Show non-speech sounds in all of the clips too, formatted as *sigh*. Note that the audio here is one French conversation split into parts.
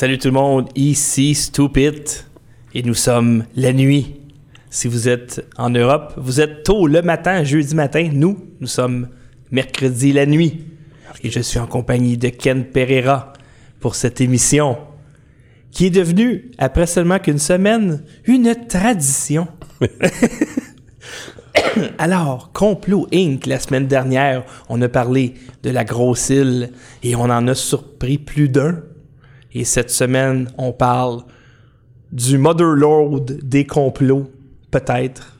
Salut tout le monde, ici Stupid et nous sommes la nuit. Si vous êtes en Europe, vous êtes tôt le matin, jeudi matin. Nous, nous sommes mercredi la nuit. Et je suis en compagnie de Ken Pereira pour cette émission qui est devenue, après seulement qu'une semaine, une tradition. *laughs* Alors, Complot Inc., la semaine dernière, on a parlé de la grosse île et on en a surpris plus d'un. Et cette semaine, on parle du Motherlord des complots, peut-être,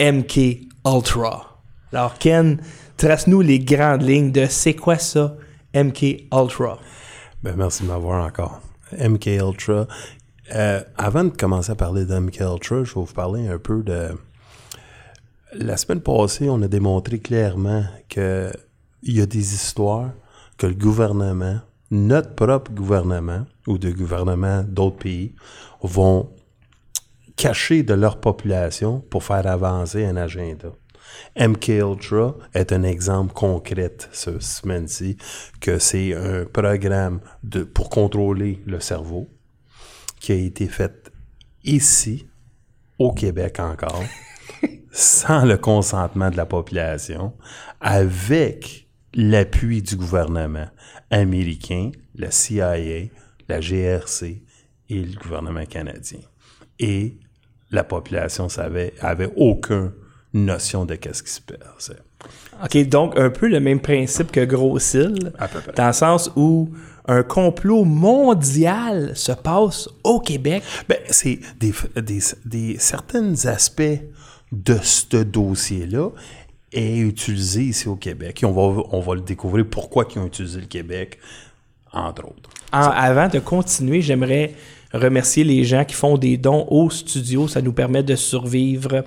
MK Ultra. Alors, Ken, trace-nous les grandes lignes de c'est quoi ça, MK Ultra? Ben, merci de m'avoir encore. MK Ultra. Euh, avant de commencer à parler de MK Ultra, je vais vous parler un peu de. La semaine passée, on a démontré clairement qu'il y a des histoires que le gouvernement, notre propre gouvernement ou de gouvernements d'autres pays, vont cacher de leur population pour faire avancer un agenda. MK Ultra est un exemple concret ce semaine-ci que c'est un programme de, pour contrôler le cerveau qui a été fait ici, au Québec encore, *laughs* sans le consentement de la population, avec l'appui du gouvernement américain, la CIA, la GRC et le gouvernement canadien. Et la population savait, avait aucune notion de qu'est-ce qui se passait. OK, donc un peu le même principe que Grosse Île, dans le sens où un complot mondial se passe au Québec. Ben, c'est des, des, des certains aspects de ce dossier-là est utilisé ici au Québec. Et on va, on va le découvrir pourquoi ils ont utilisé le Québec, entre autres. Avant de continuer, j'aimerais remercier les gens qui font des dons au studio. Ça nous permet de survivre.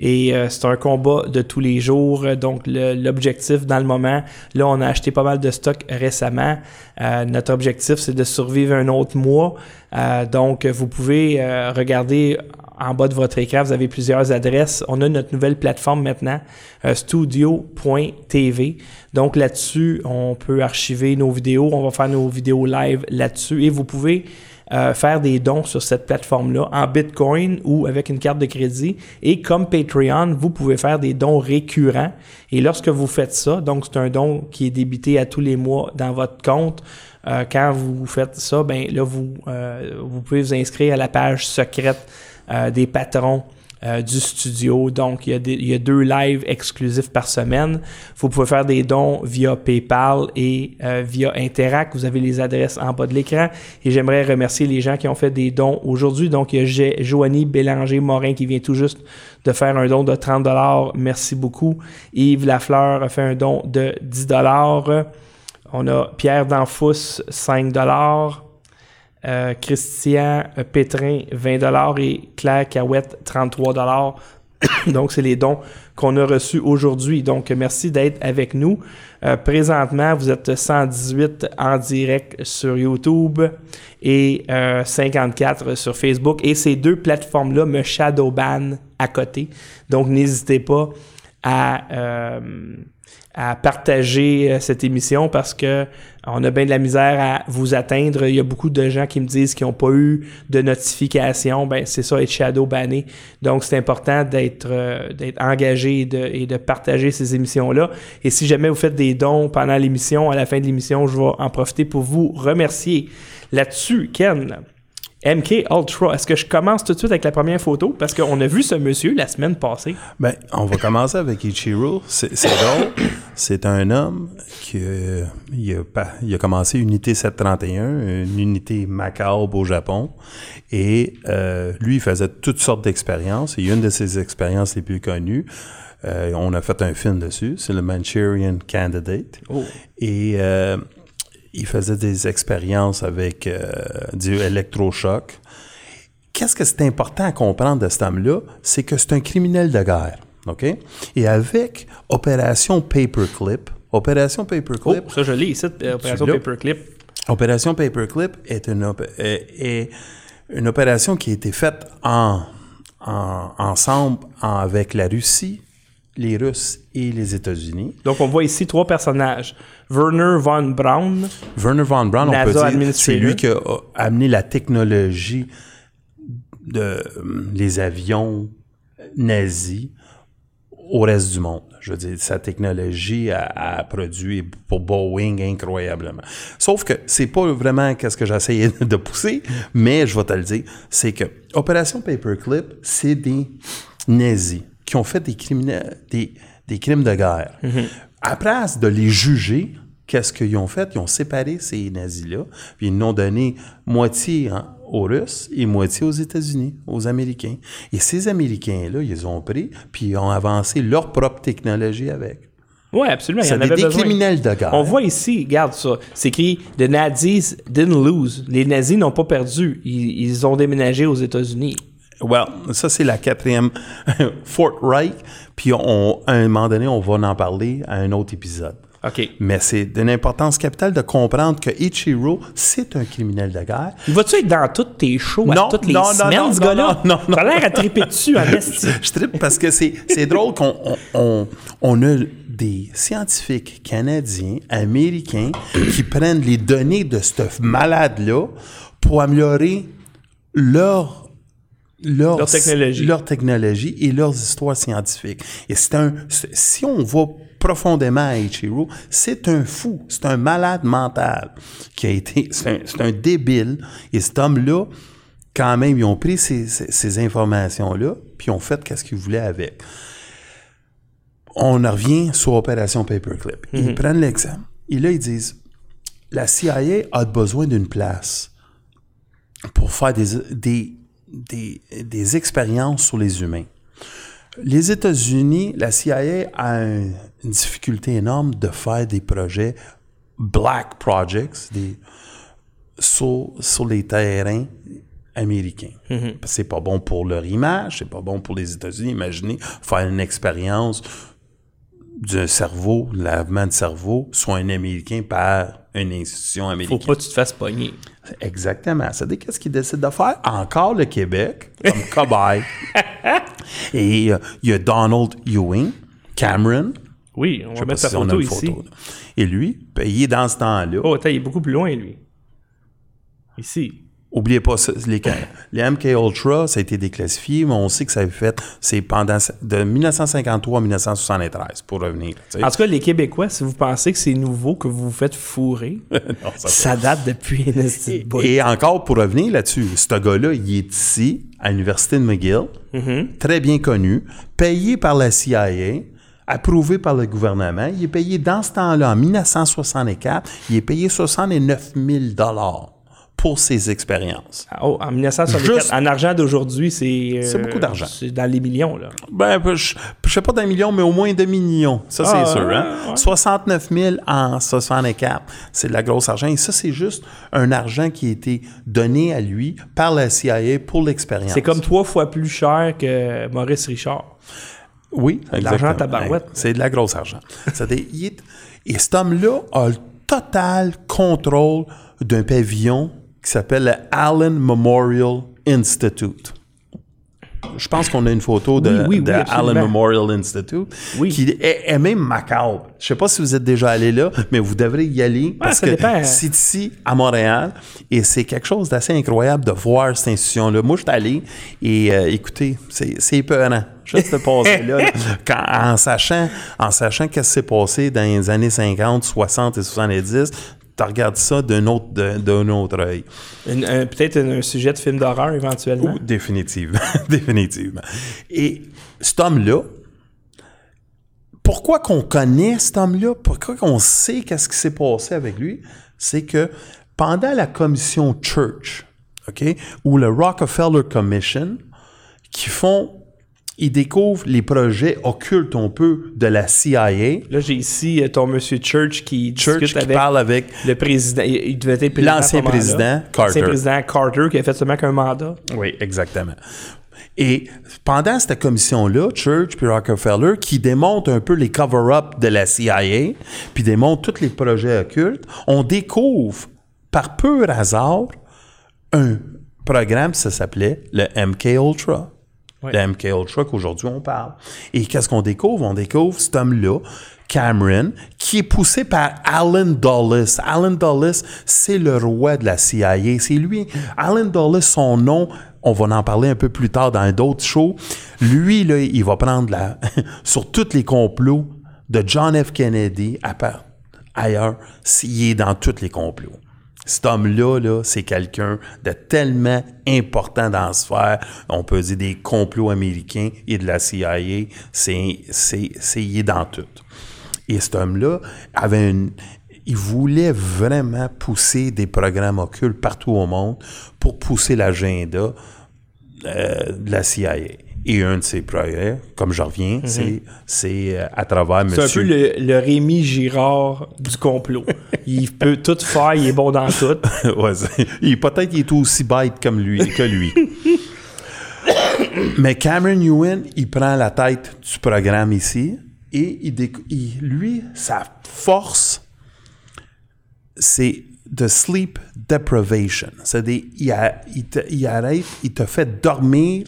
Et euh, c'est un combat de tous les jours. Donc, l'objectif dans le moment, là, on a acheté pas mal de stock récemment. Euh, notre objectif, c'est de survivre un autre mois. Euh, donc, vous pouvez regarder en bas de votre écran, vous avez plusieurs adresses. On a notre nouvelle plateforme maintenant, euh, studio.tv. Donc là-dessus, on peut archiver nos vidéos. On va faire nos vidéos live là-dessus. Et vous pouvez euh, faire des dons sur cette plateforme-là en Bitcoin ou avec une carte de crédit. Et comme Patreon, vous pouvez faire des dons récurrents. Et lorsque vous faites ça, donc c'est un don qui est débité à tous les mois dans votre compte. Euh, quand vous faites ça, ben là, vous, euh, vous pouvez vous inscrire à la page secrète euh, des patrons euh, du studio. Donc, il y, a des- il y a deux lives exclusifs par semaine. Vous pouvez faire des dons via PayPal et euh, via Interac. Vous avez les adresses en bas de l'écran. Et j'aimerais remercier les gens qui ont fait des dons aujourd'hui. Donc, il y a Jo- Joanie Bélanger-Morin qui vient tout juste de faire un don de 30 Merci beaucoup. Yves Lafleur a fait un don de 10 On a Pierre Danfous, 5 euh, Christian euh, Pétrin, 20 et Claire Cahouette, 33 *coughs* Donc, c'est les dons qu'on a reçus aujourd'hui. Donc, merci d'être avec nous. Euh, présentement, vous êtes 118 en direct sur YouTube et euh, 54 sur Facebook. Et ces deux plateformes-là me shadowban à côté. Donc, n'hésitez pas à, à partager euh, cette émission parce que on a bien de la misère à vous atteindre. Il y a beaucoup de gens qui me disent qu'ils n'ont pas eu de notification. Ben, c'est ça, être shadow banné. Donc, c'est important d'être euh, d'être engagé et de, et de partager ces émissions-là. Et si jamais vous faites des dons pendant l'émission, à la fin de l'émission, je vais en profiter pour vous remercier. Là-dessus, Ken, MK Ultra, est-ce que je commence tout de suite avec la première photo? Parce qu'on a vu ce monsieur la semaine passée. Ben, on va commencer avec Ichiro. C'est drôle. C'est un homme qui euh, il a, il a commencé Unité 731, une unité macabre au Japon. Et euh, lui, il faisait toutes sortes d'expériences. Et une de ses expériences les plus connues, euh, on a fait un film dessus, c'est le Manchurian Candidate. Oh. Et euh, il faisait des expériences avec euh, du électrochoc. Qu'est-ce que c'est important à comprendre de cet homme-là? C'est que c'est un criminel de guerre. OK? Et avec Opération Paperclip, Opération Oh, Paperclip, ça je l'ai ici, euh, Opération? Paperclip. Opération Paperclip est une, op- est- est une opération qui a été faite en, en- ensemble en- avec la Russie, les Russes et les États-Unis. Donc, on voit ici trois personnages. Werner von Braun, Werner von Braun, on peut dire, c'est lui qui a amené la technologie de euh, les avions nazis au reste du monde. Je veux dire, sa technologie a, a produit pour Boeing incroyablement. Sauf que c'est pas vraiment qu'est-ce que j'essayais *laughs* de pousser, mais je vais te le dire, c'est que Opération Paperclip, c'est des nazis qui ont fait des criminels, des, des crimes de guerre. À place de les juger, qu'est-ce qu'ils ont fait? Ils ont séparé ces nazis-là, puis ils n'ont donné moitié aux Russes et moitié aux États-Unis, aux Américains. Et ces Américains-là, ils ont pris, puis ils ont avancé leur propre technologie avec. Oui, absolument. Il y C'est en des, avait des besoin. criminels de guerre. On voit ici, regarde ça, c'est écrit The Nazis didn't lose. Les nazis n'ont pas perdu. Ils, ils ont déménagé aux États-Unis. Well, ça, c'est la quatrième *laughs* Fort Reich, puis on, à un moment donné, on va en parler à un autre épisode. OK. Mais c'est d'une importance capitale de comprendre que Ichiro, c'est un criminel de guerre. Il va-tu être dans tous tes shows à Non, toutes les non, non, semaines, non, ce non, gars-là? non, non, T'as l'air à triper dessus en *laughs* esti. Je tripe parce que c'est, c'est drôle qu'on on, on- on a des scientifiques canadiens, américains, qui prennent les données de ce malade-là pour améliorer leur, leur, Leur technologie. leur technologie et leurs histoires scientifiques. Et c'est un, si on va profondément à Ichiro, c'est un fou, c'est un malade mental qui a été, c'est un, débile. Et cet homme-là, quand même, ils ont pris ces, ces- ces informations-là, puis ils ont fait qu'est-ce qu'ils voulaient avec. On en revient sur Opération Paperclip. Ils prennent l'exemple. Et là, ils disent, la CIA a besoin d'une place pour faire des, des, des, des expériences sur les humains. Les États-Unis, la CIA a un- une difficulté énorme de faire des projets black projects, des, sur, sur les terrains américains. Que C'est pas bon pour leur image, c'est pas bon pour les États-Unis. Imaginez faire une expérience d'un cerveau, lavement de cerveau, sur un Américain par une institution Faut américaine. pas que tu te fasses pogner. Exactement. C'est qu'est-ce qu'ils décident de faire? Encore le Québec, comme *laughs* cobaye. Et euh, il y a Donald Ewing, Cameron. Oui, on va mettre sa si photo ici. photo. Et lui, payé dans ce temps-là. Oh, attends, il est beaucoup plus loin, lui. Ici. Oubliez pas, les, les MK Ultra, ça a été déclassifié, mais on sait que ça a été fait, c'est pendant de 1953 à 1973, pour revenir. tu sais. En tout cas, les Québécois, si vous pensez que c'est nouveau que vous vous faites fourrer, *laughs* Non, ça ça date depuis bout. Et encore pour revenir là-dessus, ce gars-là, il est ici, à l'Université de McGill, très bien connu, payé par la CIA, approuvé par le gouvernement. Il est payé dans ce temps-là, en 1964, il est payé 69 000 pour ses expériences. Oh, en 1964, Juste- en argent d'aujourd'hui, c'est... euh, C'est beaucoup d'argent. C'est dans les millions, là. Ben, je, je sais pas d'un million, mais au moins deux millions. Ça, Ah, c'est sûr. Hein? ouais. 69 000 en 64. C'est de la grosse argent. Et ça, c'est juste un argent qui a été donné à lui par la CIA pour l'expérience. C'est comme trois fois plus cher que Maurice Richard. Oui, de l'argent tabarouette. C'est de la grosse argent. Et cet homme-là a le total contrôle d'un pavillon qui s'appelle le Allen Memorial Institute. Je pense qu'on a une photo de, Oui, de. Allen Memorial Institute qui est, est même macabre. Je sais pas si vous êtes déjà allé là, mais vous devrez y aller parce que c'est ici à Montréal et c'est quelque chose d'assez incroyable de voir cette institution-là. Moi, je suis allé et euh, écoutez, c'est épeurant. Juste passer là, là, *laughs* quand- en sachant, en sachant qu'est-ce qui s'est passé dans les années 50, 60 et 70, tu regardes ça d'un autre, d'un autre œil. Un- Peut-être un, sujet de film d'horreur, éventuellement. Oh, définitivement. *laughs* définitivement. Et cet homme-là, pourquoi qu'on connaît cet homme-là? Pourquoi qu'on sait qu'est-ce qui s'est passé avec lui? C'est que pendant la commission Church, OK, ou le Rockefeller Commission, qui font, ils découvrent les projets occultes un peu de la CIA. Là, j'ai ici euh, ton monsieur Church qui Church discute qui avec parle avec le président. Il, il devait être président L'ancien président, Carter. L'ancien président Carter qui a fait seulement qu'un mandat. Oui, exactement. Et pendant cette commission-là, Church puis Rockefeller, qui démontent un peu les cover-up de la CIA, puis démontent tous les projets occultes, on découvre par pur hasard un programme, ça s'appelait le MK Ultra. Ouais. de MK Ultra qu'aujourd'hui on parle. Et qu'est-ce qu'on découvre? On découvre cet homme-là, Cameron, qui est poussé par Alan Dulles. Alan Dulles, c'est le roi de la CIA. C'est lui. Alan Dulles, son nom, on va en parler un peu plus tard dans d'autres shows. Lui, là, il va prendre la, *laughs* sur tous les complots de John F. Kennedy à part ailleurs, il est dans tous les complots. Cet homme-là, là, c'est quelqu'un de tellement important dans la sphère, on peut dire des complots américains et de la CIA, c'est, dans tout. Et cet homme-là avait il voulait vraiment pousser des programmes occultes partout au monde pour pousser l'agenda euh, de la CIA. Et un de ses projets, comme je reviens, c'est, c'est euh, à travers C'est un monsieur... peu le, le Rémi Girard du complot. *laughs* il peut tout faire, il est bon dans tout. *laughs* Ouais, il, peut-être qu'il est aussi bête comme lui, que lui. *coughs* Mais Cameron Ewan, il prend la tête du programme ici et il, il- lui, sa force, c'est de sleep deprivation. C'est-à-dire, il, il il arrête, il te fait dormir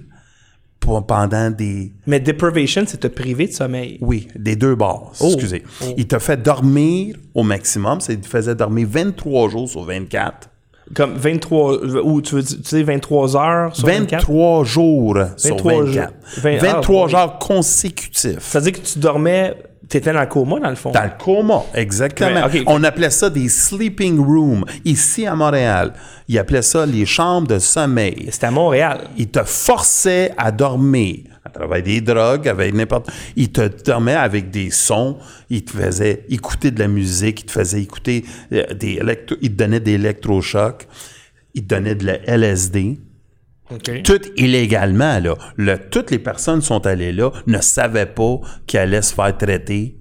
pour- pendant des, Mais deprivation, c'est te priver de sommeil. oui, des deux bords, excusez. Il te fait dormir au maximum. Il te faisait dormir 23 jours sur 24. Comme 23, ou tu veux dire, tu sais 23 heures sur 24? 23 jours sur 23 24. jours. Vingt- 23 ah, jours consécutifs. Ça veut dire que tu dormais, t'étais dans le coma dans le fond. Dans le coma, exactement. On appelait ça des sleeping rooms. Ici à Montréal, ils appelaient ça les chambres de sommeil. C'était à Montréal. Il te forçait à dormir à travers des drogues, avec n'importe. Il te dormait avec des sons. Il te faisait écouter de la musique. Il te faisait écouter euh, des électro. Il te donnait des électrochocs. Il te donnait de la LSD. Tout illégalement, là. Le- toutes les personnes qui sont allées là ne savaient pas qu'ils allaient se faire traiter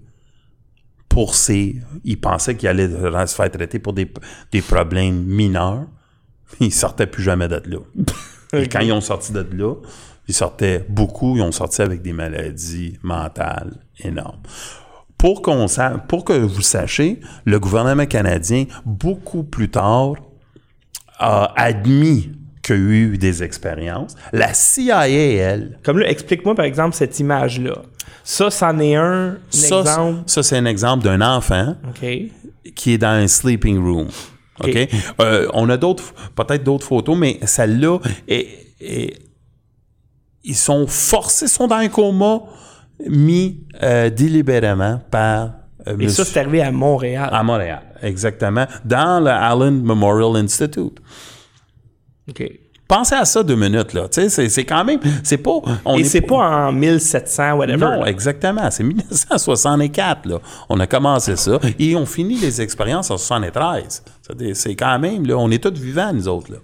pour ces... Ils pensaient qu'ils allaient se faire traiter pour des, des problèmes mineurs. Ils sortaient plus jamais de là. *laughs* Et quand ils ont sorti de là, ils sortaient beaucoup, ils ont sorti avec des maladies mentales énormes. Pour, qu'on pour que vous sachiez, le gouvernement canadien, beaucoup plus tard, a admis qu'il y a eu des expériences. La CIA, elle, Comme là, explique-moi par exemple cette image-là. Ça, c'en est un, un ça, exemple. ça c'est un exemple d'un enfant qui est dans un sleeping room. OK? Euh, on a d'autres, peut-être d'autres photos, mais celle-là, est, ils sont forcés, sont dans un coma mis euh, délibérément par euh, Et ça, c'est arrivé à Montréal. à Montréal, exactement, dans le Allen Memorial Institute. OK. Pensez à ça deux minutes, là. Tu sais, c'est- c'est quand même, c'est pas... on Et est c'est pas en 1700, whatever. Non, là. exactement. C'est 1964, là. On a commencé ça. Et on finit les expériences en 73. C'est-à-dire, C'est quand même, là, on est tous vivants, nous autres, là.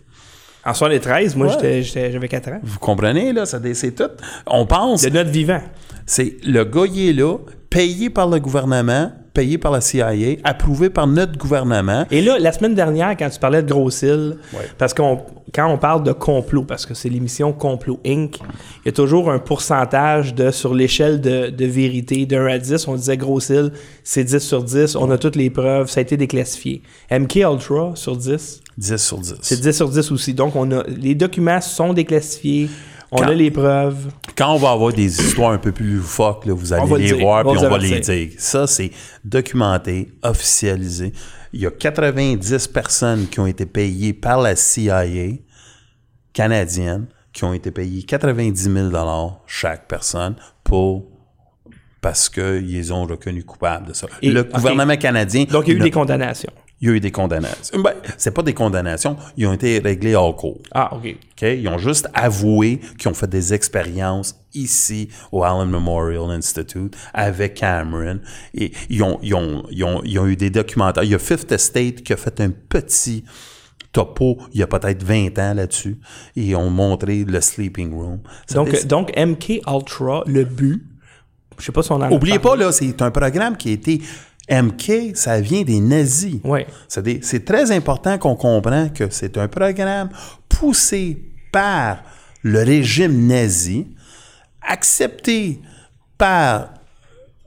En 73, moi, Ouais. j'avais 4 ans. Vous comprenez, là? C'est c'est tout. On pense, De notre vivant. c'est le gars, il est là, payé par le gouvernement, payé par la CIA, approuvé par notre gouvernement. Et là, la semaine dernière, quand tu parlais de Grosse Île, parce qu'on quand on parle de complot, parce que c'est l'émission Complot Inc., il y a toujours un pourcentage de sur l'échelle de, de vérité d'un à 10. On disait Grosse Île, c'est 10 sur 10, on a toutes les preuves, ça a été déclassifié. MK Ultra sur 10, 10 sur 10. c'est 10 sur 10 aussi. Donc, on a les documents sont déclassifiés, on Quand- a les preuves. Quand on va avoir des histoires un peu plus loufoques, là, vous allez les dire, voir, puis on va les dire. Ça, c'est documenté, officialisé. Il y a 90 personnes qui ont été payées par la CIA canadienne, qui ont été payées 90 000 chaque personne pour parce qu'ils ont reconnus coupables de ça. Et- le gouvernement canadien... Donc, il y a eu des condamnations. Il y a eu des condamnations. Ben, c'est pas des condamnations, ils ont été réglés hors cours. Ah, OK. OK? Ils ont juste avoué qu'ils ont fait des expériences ici au Allen Memorial Institute avec Cameron. Et ils ont, ils ont, ils ont, ils ont eu des documentaires. Il y a Fifth Estate qui a fait un petit topo il y a peut-être 20 ans là-dessus. Et ils ont montré le sleeping room. Ça Donc, fait- donc, MK Ultra, le but, je sais pas si on en a Oubliez pas, là, c'est un programme qui a été... MK, ça vient des nazis. C'est très important qu'on comprenne que c'est un programme poussé par le régime nazi, accepté par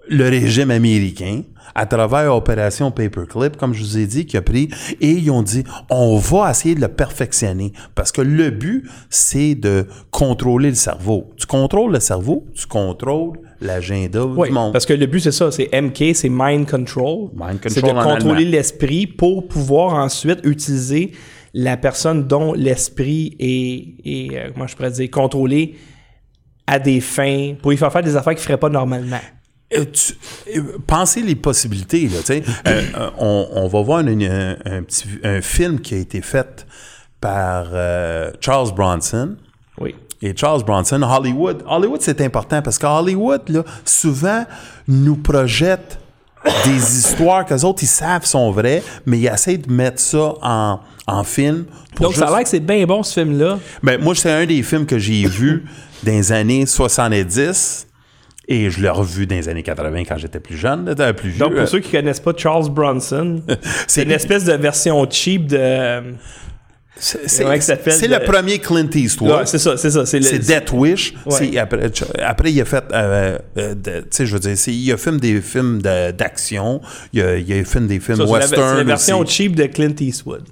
le régime américain à travers Opération Paperclip, comme je vous ai dit, qui a pris, et ils ont dit, on va essayer de le perfectionner, parce que le but, c'est de contrôler le cerveau. Tu contrôles le cerveau, tu contrôles l'agenda Oui, du monde. parce que le but, c'est ça, c'est MK, c'est Mind Control. Mind C'est control de en contrôler l'esprit pour pouvoir ensuite utiliser la personne dont l'esprit est, est euh, comment je pourrais dire, contrôlé à des fins, pour lui faire faire des affaires qu'il ne ferait pas normalement. Euh, tu- euh, pensez les possibilités. Là, tu sais. Euh, euh, on, on va voir une- un, un petit, un film qui a été fait par euh, Charles Bronson. Oui. Et Charles Bronson, Hollywood. Hollywood, c'est important parce que Hollywood, là, souvent, nous projette des histoires qu'eux autres, ils savent sont vraies, mais ils essaient de mettre ça en, en film. pour Donc, ça a l'air que c'est bien bon, ce film-là. ben, moi, c'est un des films que j'ai vu dans les années 70 et je l'ai revu dans les années 80 quand j'étais plus jeune, plus vieux. Donc, pour ceux qui connaissent pas Charles Bronson, *laughs* c'est une espèce de version cheap de... C'est il de- le premier Clint Eastwood. Ouais, c'est ça, c'est ça. C'est Death Wish. Ouais. Après, après, il a fait, euh, euh, de- tu sais, je veux dire, il a fait des films de- d'action, il a, il a fait des films ça, c'est la- western c'est la version aussi. cheap de Clint Eastwood.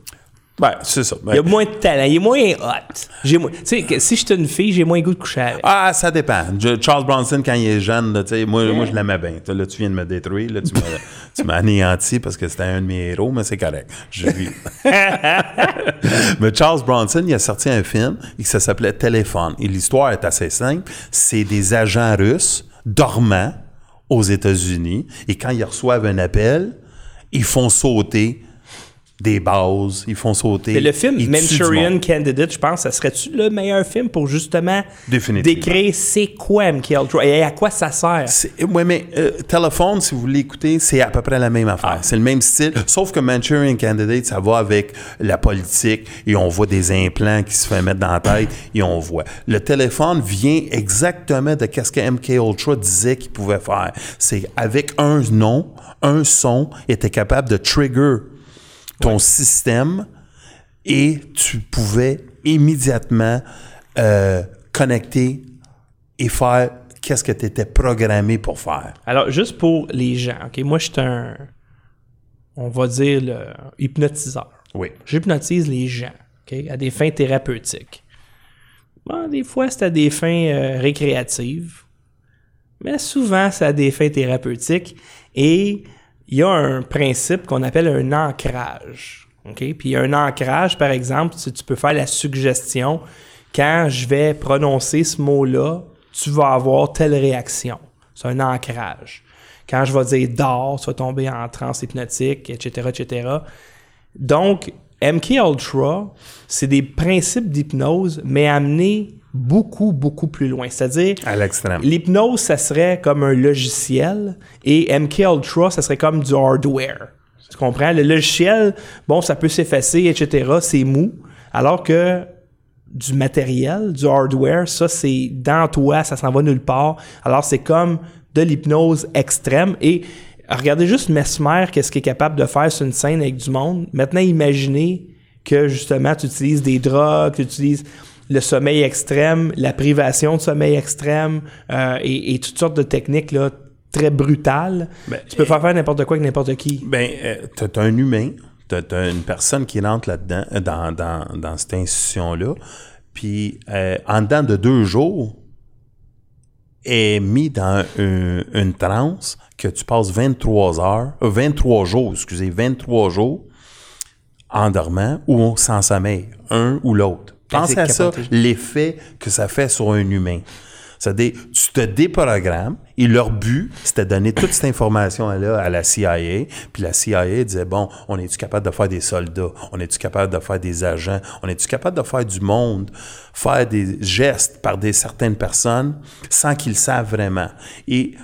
Ouais, c'est ça. Ben, Il y a moins de talent, il est moins hot. J'ai moins- Tu sais, si j'étais une fille, j'ai moins le goût de coucher avec. Ah, ça dépend. Je- Charles Bronson, quand il est jeune, là, tu sais, moi, moi je l'aimais bien. Là, tu viens de me détruire. Là, tu m'as- *laughs* tu m'as anéanti parce que c'était un de mes héros, mais c'est correct. Je vis. *laughs* mais Charles Bronson, il a sorti un film et ça s'appelait Téléphone. Et l'histoire est assez simple. C'est des agents russes dormants aux États-Unis et quand ils reçoivent un appel, ils font sauter des bases, ils font sauter. Mais le film Manchurian. Candidate, je pense, ça serait-tu le meilleur film pour justement décrire c'est quoi MK Ultra et à quoi ça sert? Oui, mais euh, téléphone, si vous voulez écouter, c'est à peu près la même affaire. C'est le même style, sauf que Manchurian Candidate, ça va avec la politique et on voit des implants qui se font mettre dans la tête et on voit. Le téléphone vient exactement de ce que MK Ultra disait qu'il pouvait faire. C'est avec un nom, un son, était capable de trigger ton système et tu pouvais immédiatement euh, connecter et faire qu'est-ce que tu étais programmé pour faire. Alors, juste pour les gens, OK, moi, je suis un, on va dire, le hypnotiseur. Oui. J'hypnotise les gens, OK, à des fins thérapeutiques. Bon, des fois, c'est à des fins euh, récréatives, mais souvent, c'est à des fins thérapeutiques. Et il y a un principe qu'on appelle un ancrage. OK? Puis un ancrage, par exemple, si tu peux faire la suggestion, quand je vais prononcer ce mot-là, tu vas avoir telle réaction. C'est un ancrage. Quand je vais dire dors, tu vas tomber en transe hypnotique, etc., etc. Donc, MK Ultra, c'est des principes d'hypnose, mais amenés beaucoup, beaucoup plus loin. C'est-à-dire, À l'extrême. l'hypnose, ça serait comme un logiciel et MK Ultra, ça serait comme du hardware. Tu comprends? Le logiciel, bon, ça peut s'effacer, etc., c'est mou, alors que du matériel, du hardware, ça, c'est dans toi, ça s'en va nulle part. Alors, c'est comme de l'hypnose extrême. Et regardez juste Mesmer, qu'est-ce qu'il est capable de faire sur une scène avec du monde. Maintenant, imaginez que, justement, tu utilises des drogues, tu utilises le sommeil extrême, la privation de sommeil extrême euh, et, et toutes sortes de techniques là, très brutales. Ben, tu peux faire faire n'importe quoi avec n'importe qui. Ben, euh, un humain, as une personne qui rentre là-dedans, euh, dans, dans, dans cette institution-là, puis euh, en dedans de deux jours, est mis dans un- une transe que tu passes 23 heures, euh, 23 jours, excusez, 23 jours en dormant ou sans sommeil, un ou l'autre. Pense c'est à ça, l'effet que ça fait sur un humain. C'est-à-dire, tu te déprogrammes et leur but, c'était de donner toute cette information-là à la CIA. Puis la CIA disait, bon, on est-tu capable de faire des soldats? On est-tu capable de faire des agents? On est-tu capable de faire du monde? Faire des gestes par des certaines personnes sans qu'ils le savent vraiment. Et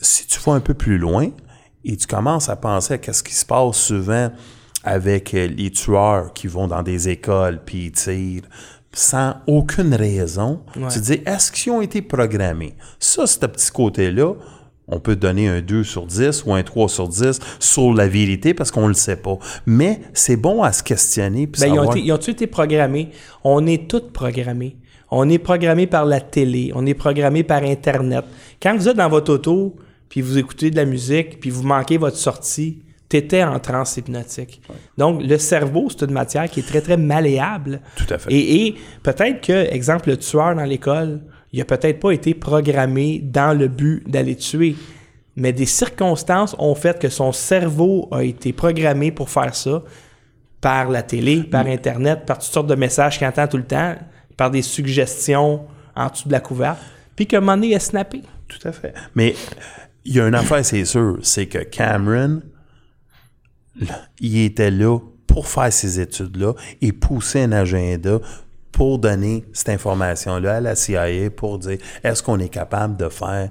si tu vas un peu plus loin et tu commences à penser à ce qui se passe souvent avec euh, les tueurs qui vont dans des écoles puis ils tirent sans aucune raison, Ouais. tu te dis, est-ce qu'ils ont été programmés? Ça, ce petit côté-là, on peut donner un 2 sur 10 ou un 3 sur 10 sur la vérité parce qu'on ne le sait pas. Mais c'est bon à se questionner. puis Ben, ils, ont été, ils été programmés? On est tous programmés. On est programmé par la télé. On est programmé par Internet. Quand vous êtes dans votre auto, puis vous écoutez de la musique, puis vous manquez votre sortie, t'étais en transe hypnotique. Donc, le cerveau, c'est une matière qui est très, très malléable. Tout à fait. Et, et peut-être que, exemple, le tueur dans l'école, il a peut-être pas été programmé dans le but d'aller tuer, mais des circonstances ont fait que son cerveau a été programmé pour faire ça par la télé, par Internet, par toutes sortes de messages qu'il entend tout le temps, par des suggestions en dessous de la couverte, puis qu'à un moment donné, il a snappé. Tout à fait. Mais il y a une affaire, c'est sûr, c'est que Cameron, il était là pour faire ces études-là et pousser un agenda pour donner cette information-là à la CIA pour dire est-ce qu'on est capable de faire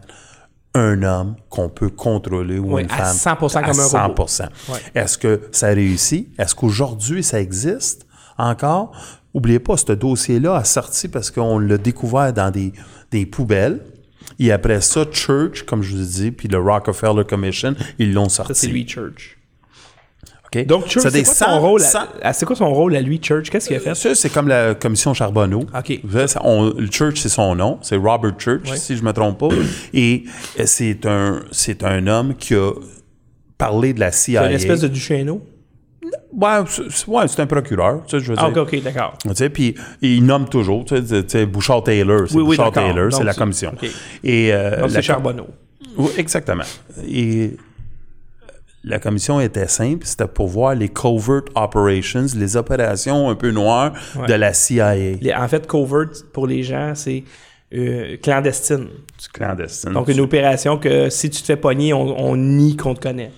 un homme qu'on peut contrôler ou Oui, une à femme 100% comme un robot. 100%. Ouais. Est-ce que ça réussit? Est-ce qu'aujourd'hui ça existe encore? Oubliez pas, ce dossier-là a sorti parce qu'on l'a découvert dans des, des poubelles. Et après ça, Church, comme je vous ai dit, puis le Rockefeller Commission, ils l'ont sorti. C'est lui, Church. Donc, Church, c'est quoi, son rôle à, à- c'est quoi son rôle à lui, Church? Qu'est-ce qu'il a fait? Ça, c'est comme la commission Charbonneau. OK. On- Church, c'est son nom. C'est Robert Church, Ouais. si je me trompe pas. Et euh, c'est un, c'est un homme qui a parlé de la CIA. C'est une espèce de Duchesneau? Ouais, c'est- c'est ouais, c'est un procureur, tu sais, je veux Ah, dire. OK, OK, d'accord. Tu sais, puis il nomme toujours, tu sais, tu sais, Bouchard-Taylor, c'est Oui, oui, Bouchard-Taylor, c'est la commission. Et, euh, Donc, c'est Charbonneau. Oui, exactement. Et la commission était simple, c'était pour voir les covert operations, les opérations un peu noires Ouais. de la CIA. Les- en fait, covert, pour les gens, c'est euh, clandestine. Du clandestin. Donc, une opération que si tu te fais pogner, on, on nie qu'on te connaît.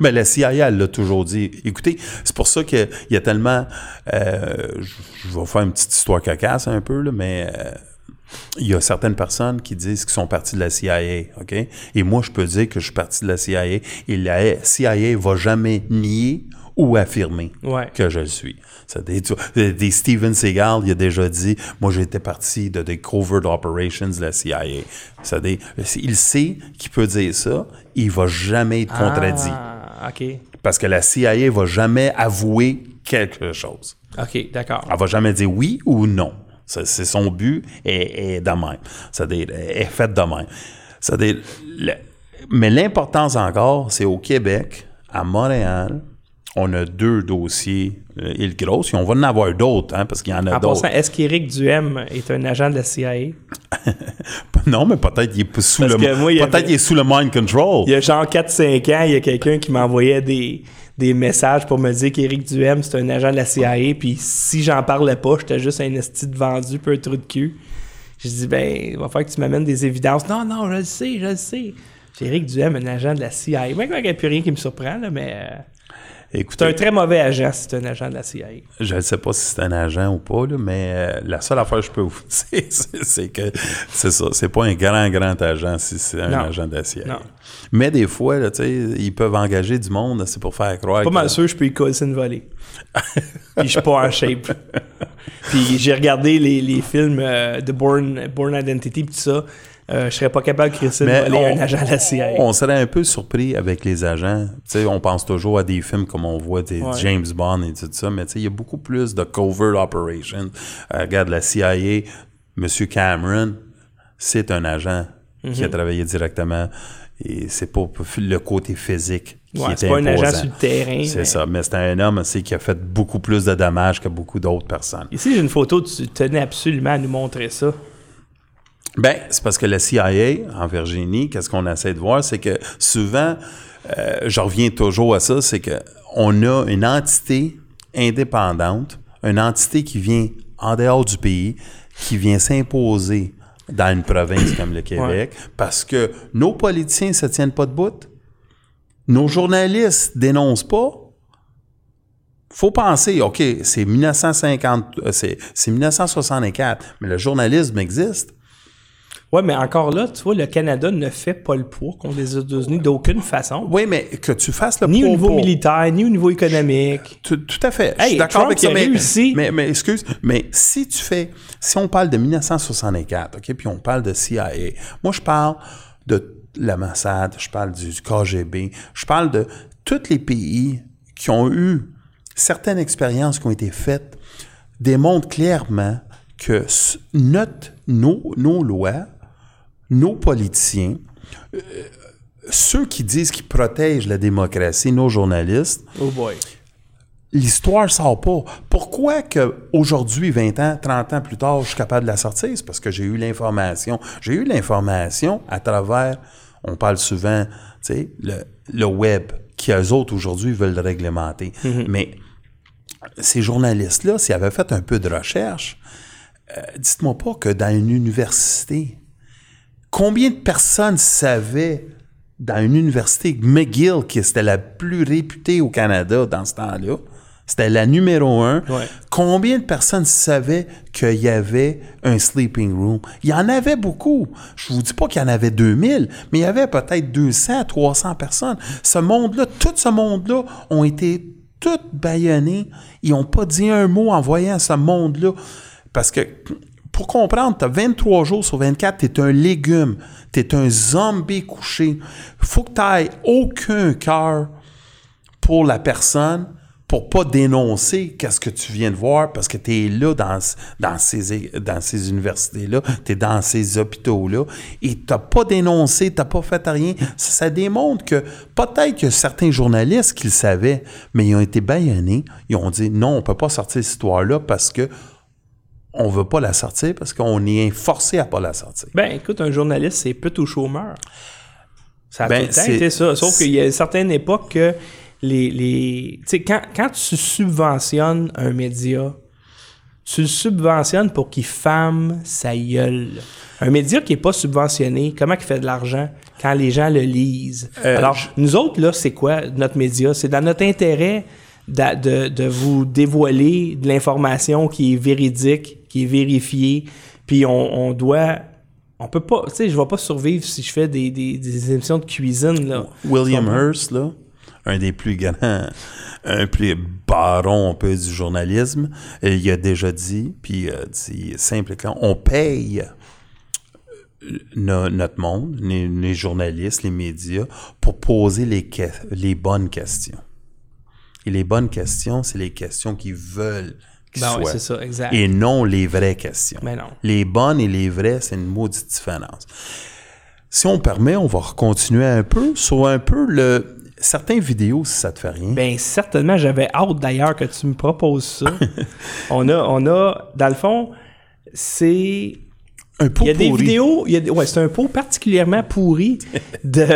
Mais *laughs* la CIA, elle l'a toujours dit. Écoutez, c'est pour ça qu'il y a tellement... euh, je je vais faire une petite histoire cacasse un peu, là, mais... euh, il y a certaines personnes qui disent qu'ils sont partis de la CIA, OK? Et moi, je peux dire que je suis parti de la CIA et la CIA va jamais nier ou affirmer Ouais. que je le suis. Ça, des, des Steven Seagal, il a déjà dit, moi, j'étais parti de des covert operations de la CIA. Ça, des, il sait qu'il peut dire ça, il va jamais être contredit. Ah, OK. Parce que la CIA va jamais avouer quelque chose. OK, d'accord. Elle va jamais dire oui ou non. C'est son but est, est de même. C'est-à-dire, est fait de même. C'est-à-dire, mais l'importance encore, c'est au Québec, à Montréal, on a deux dossiers, euh, île grosse, et on va en avoir d'autres, hein, parce qu'il y en a En d'autres. est-ce qu'Éric Duhem est un agent de la CIA? *laughs* Non, mais peut-être qu'il est sous Parce le il peut-être avait- qu'il est sous le mind control. Il y a genre 4-5 ans, il y a quelqu'un qui m'envoyait des, des messages pour me dire qu'Éric Duhem, c'est un agent de la CIA, puis si j'en parlais pas, j'étais juste un esti de vendu, peu un trou de cul. J'ai dit, ben, il va falloir que tu m'amènes des évidences. Non, non, je le sais, je le sais. J'ai Éric Duhem, un agent de la CIA. Moi, il n'y a plus rien qui me surprend, là, mais euh, c'est Écoutez, un très mauvais agent si c'est un agent de la CIA. Je ne sais pas si c'est un agent ou pas, là, mais euh, la seule affaire que je peux vous *laughs* dire, c'est que c'est ça. C'est pas un grand, grand agent si c'est un Non. agent de la CIA. Non. Mais des fois, là, ils peuvent engager du monde, c'est pour faire croire Pas que- mal sûr, je peux y coller une volée. Puis je suis pas en shape. *laughs* Puis j'ai regardé les, les films euh, de Born, Born Identity tout ça. Euh, je serais pas capable de à on- un agent de la CIA. On serait un peu surpris avec les agents. On pense toujours à des films comme on voit des Ouais. James Bond et tout ça, mais il y a beaucoup plus de covert operations. Euh, regarde, la CIA, M. Cameron, c'est un agent qui Mhm. a travaillé directement et c'est pas le côté physique qui Ouais, était c'est pas un agent sur le terrain. C'est mais- ça, mais c'est un homme aussi qui a fait beaucoup plus de dommages que beaucoup d'autres personnes. Ici, j'ai une photo, tu tenais absolument à nous montrer ça. Ben, c'est parce que la CIA en Virginie, qu'est-ce qu'on essaie de voir, c'est que souvent, euh, je reviens toujours à ça, c'est que on a une entité indépendante, une entité qui vient en dehors du pays, qui vient s'imposer dans une province comme le Québec, parce que nos politiciens ne se tiennent pas de bout, nos journalistes dénoncent pas. Faut penser, OK, c'est 1950, euh, c'est c'est 1964, mais le journalisme existe. Ouais, mais encore là, tu vois, le Canada ne fait pas le poids contre les États-Unis d'aucune façon. Oui, mais que tu fasses le Ni au poids niveau pour- militaire, ni au niveau économique. Tout, tout à fait. je suis d'accord avec ça. Mais, réussi. mais, mais excuse, mais si tu fais, si on parle de 1964, OK, puis on parle de CIA, moi je parle de la Mossad, je parle du, KGB, je parle de tous les pays qui ont eu certaines expériences qui ont été faites démontrent clairement que notre, nos, nos lois, nos politiciens ceux qui disent qu'ils protègent la démocratie, nos journalistes, Oh boy. l'histoire sort pas. Pourquoi que aujourd'hui, 20 ans, 30 ans plus tard, je suis capable de la sortir? C'est parce que j'ai eu l'information. J'ai eu l'information à travers, on parle souvent, tu sais, le, le web, qui eux autres aujourd'hui veulent réglementer. Mais ces journalistes-là, s'ils avaient fait un peu de recherche, euh, dites-moi pas que dans une université, combien de personnes savaient dans une université, McGill, qui était la plus réputée au Canada dans ce temps-là, c'était la numéro un. Ouais. Combien de personnes savaient qu'il y avait un sleeping room? Il y en avait beaucoup. Je vous dis pas qu'il y en avait 2000, mais il y avait peut-être 200, 300 personnes. Ce monde-là, tout ce monde-là ont été tous baïonnés. Ils n'ont pas dit un mot en voyant ce monde-là. Parce que, pour comprendre, tu as 23 jours sur 24, tu es un légume. Tu es un zombie couché. faut que tu n'aies aucun cœur pour la personne pour pas dénoncer qu'est-ce que tu viens de voir parce que tu es là dans, ces, dans ces universités-là, tu es dans ces hôpitaux-là et tu pas dénoncé, tu pas fait rien. Ça, ça démontre que peut-être que certains journalistes qui le savaient, mais ils ont été baïonnés, ils ont dit non, on peut pas sortir cette histoire-là parce que on veut pas la sortir parce qu'on est forcé à pas la sortir. Ben, écoute, un journaliste, c'est peu tout chômeur. Ça a Ben, tout le temps été ça. Sauf qu'il y a une certaine époque que les. les tu sais, quand, quand tu subventionnes un média, tu le subventionnes pour qu'il femme sa gueule. Un média qui n'est pas subventionné, comment il fait de l'argent quand les gens le lisent? Euh, Alors, je- nous autres, là, c'est quoi notre média? C'est dans notre intérêt de, de vous dévoiler de l'information qui est véridique, qui est vérifiée, puis on, on doit... On peut pas... Tu sais, je vais pas survivre si je fais des, des, des émissions de cuisine, là. William? Hearst, là, un des plus grands, un plus baron du journalisme, euh, il a déjà dit, puis il a dit simple et clair, on paye euh, no- notre monde, les, les journalistes, les médias, pour poser les, les bonnes questions. Et les bonnes questions, c'est les questions qu'ils veulent Ben ça, exact. Et non les vraies questions. Ben non. Les bonnes et les vraies, c'est une maudite différence. Si on permet, on va continuer un peu sur un peu le certaines vidéos si ça te fait rien. Ben certainement, j'avais hâte d'ailleurs que tu me proposes ça. *laughs* on a, on a, dans le fond, c'est un pot Il y a des pourri. vidéos, il y a des- ouais, c'est un pot particulièrement pourri *laughs* de,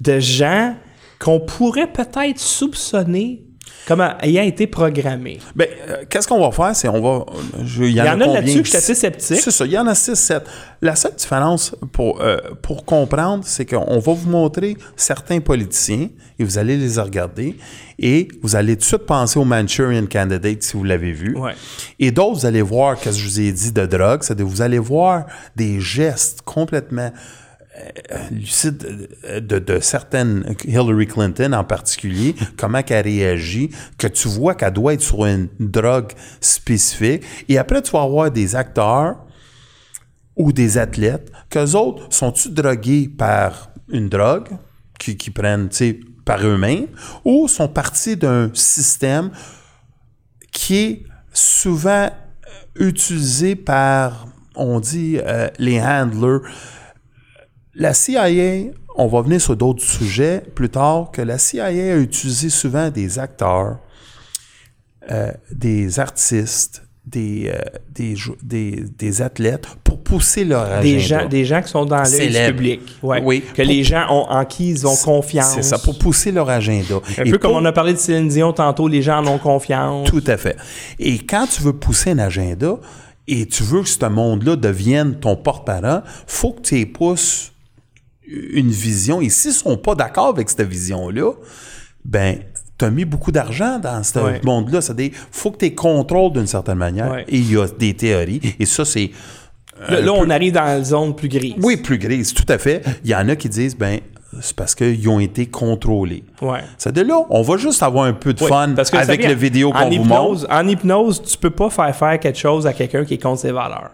de gens qu'on pourrait peut-être soupçonner comme ayant été programmés. Ben, euh, qu'est-ce qu'on va faire, c'est on va. je- Il y, Il y en a là-dessus que je suis assez sceptique. C'est ça, il y en a 6, 7. La seule différence pour, euh, pour comprendre, c'est qu'on va vous montrer certains politiciens et vous allez les regarder et vous allez tout de suite penser au Manchurian Candidate si vous l'avez vu. Ouais. Et d'autres, vous allez voir, qu'est-ce que je vous ai dit de drogue, c'est-à-dire vous allez voir des gestes complètement euh, lucides euh, de, certaines, Hillary Clinton en particulier, *laughs* comment qu'elle réagit, que tu vois qu'elle doit être sur une drogue spécifique. Et après, tu vas avoir des acteurs ou des athlètes, qu'eux autres, sont-ils drogués par une drogue qui, prennent, tu sais, par eux-mêmes, ou sont partis d'un système qui est souvent euh, utilisé par, on dit, euh, les handlers. La CIA, on va venir sur d'autres sujets plus tard, que la CIA a utilisé souvent des acteurs, euh, des artistes, des, euh, des, des, des athlètes pour pousser leur agenda. Des gens, des gens qui sont dans Célèbres. public. Ouais. Oui. Que les gens ont, en qui ils ont confiance. C'est ça, pour pousser leur agenda. Un Et peu comme on a parlé de Céline Dion tantôt, les gens en ont confiance. Tout à fait. Et quand tu veux pousser un agenda et tu veux que ce monde-là devienne ton porte-parole, faut que tu y pousses une vision. Et s'ils sont pas d'accord avec cette vision-là, ben, tu as mis beaucoup d'argent dans ce Ouais. monde-là. C'est-à-dire, faut que tu contrôles d'une certaine manière. Ouais. Et il y a des théories. Et ça, c'est... Là, là, on arrive dans la zone plus grise. Oui, plus grise, tout à fait. Il y en a qui disent, ben, c'est parce qu'ils ont été contrôlés. Ouais. C'est de là, on va juste avoir un peu de fun parce que, avec la vidéo qu'on vous montre. hypnose, En hypnose, tu peux pas faire faire quelque chose à quelqu'un qui est contre ses valeurs.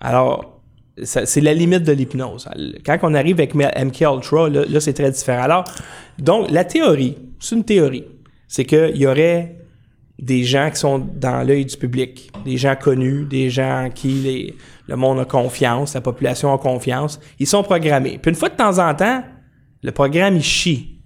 Alors, c'est la limite de l'hypnose. Quand on arrive avec MK Ultra, là, là, c'est très différent. Alors, donc, la théorie, c'est une théorie. C'est qu'il y aurait des gens qui sont dans l'œil du public, des gens connus, des gens en qui les- le monde a confiance, la population a confiance. Ils sont programmés. Puis une fois de temps en temps, le programme, il chie.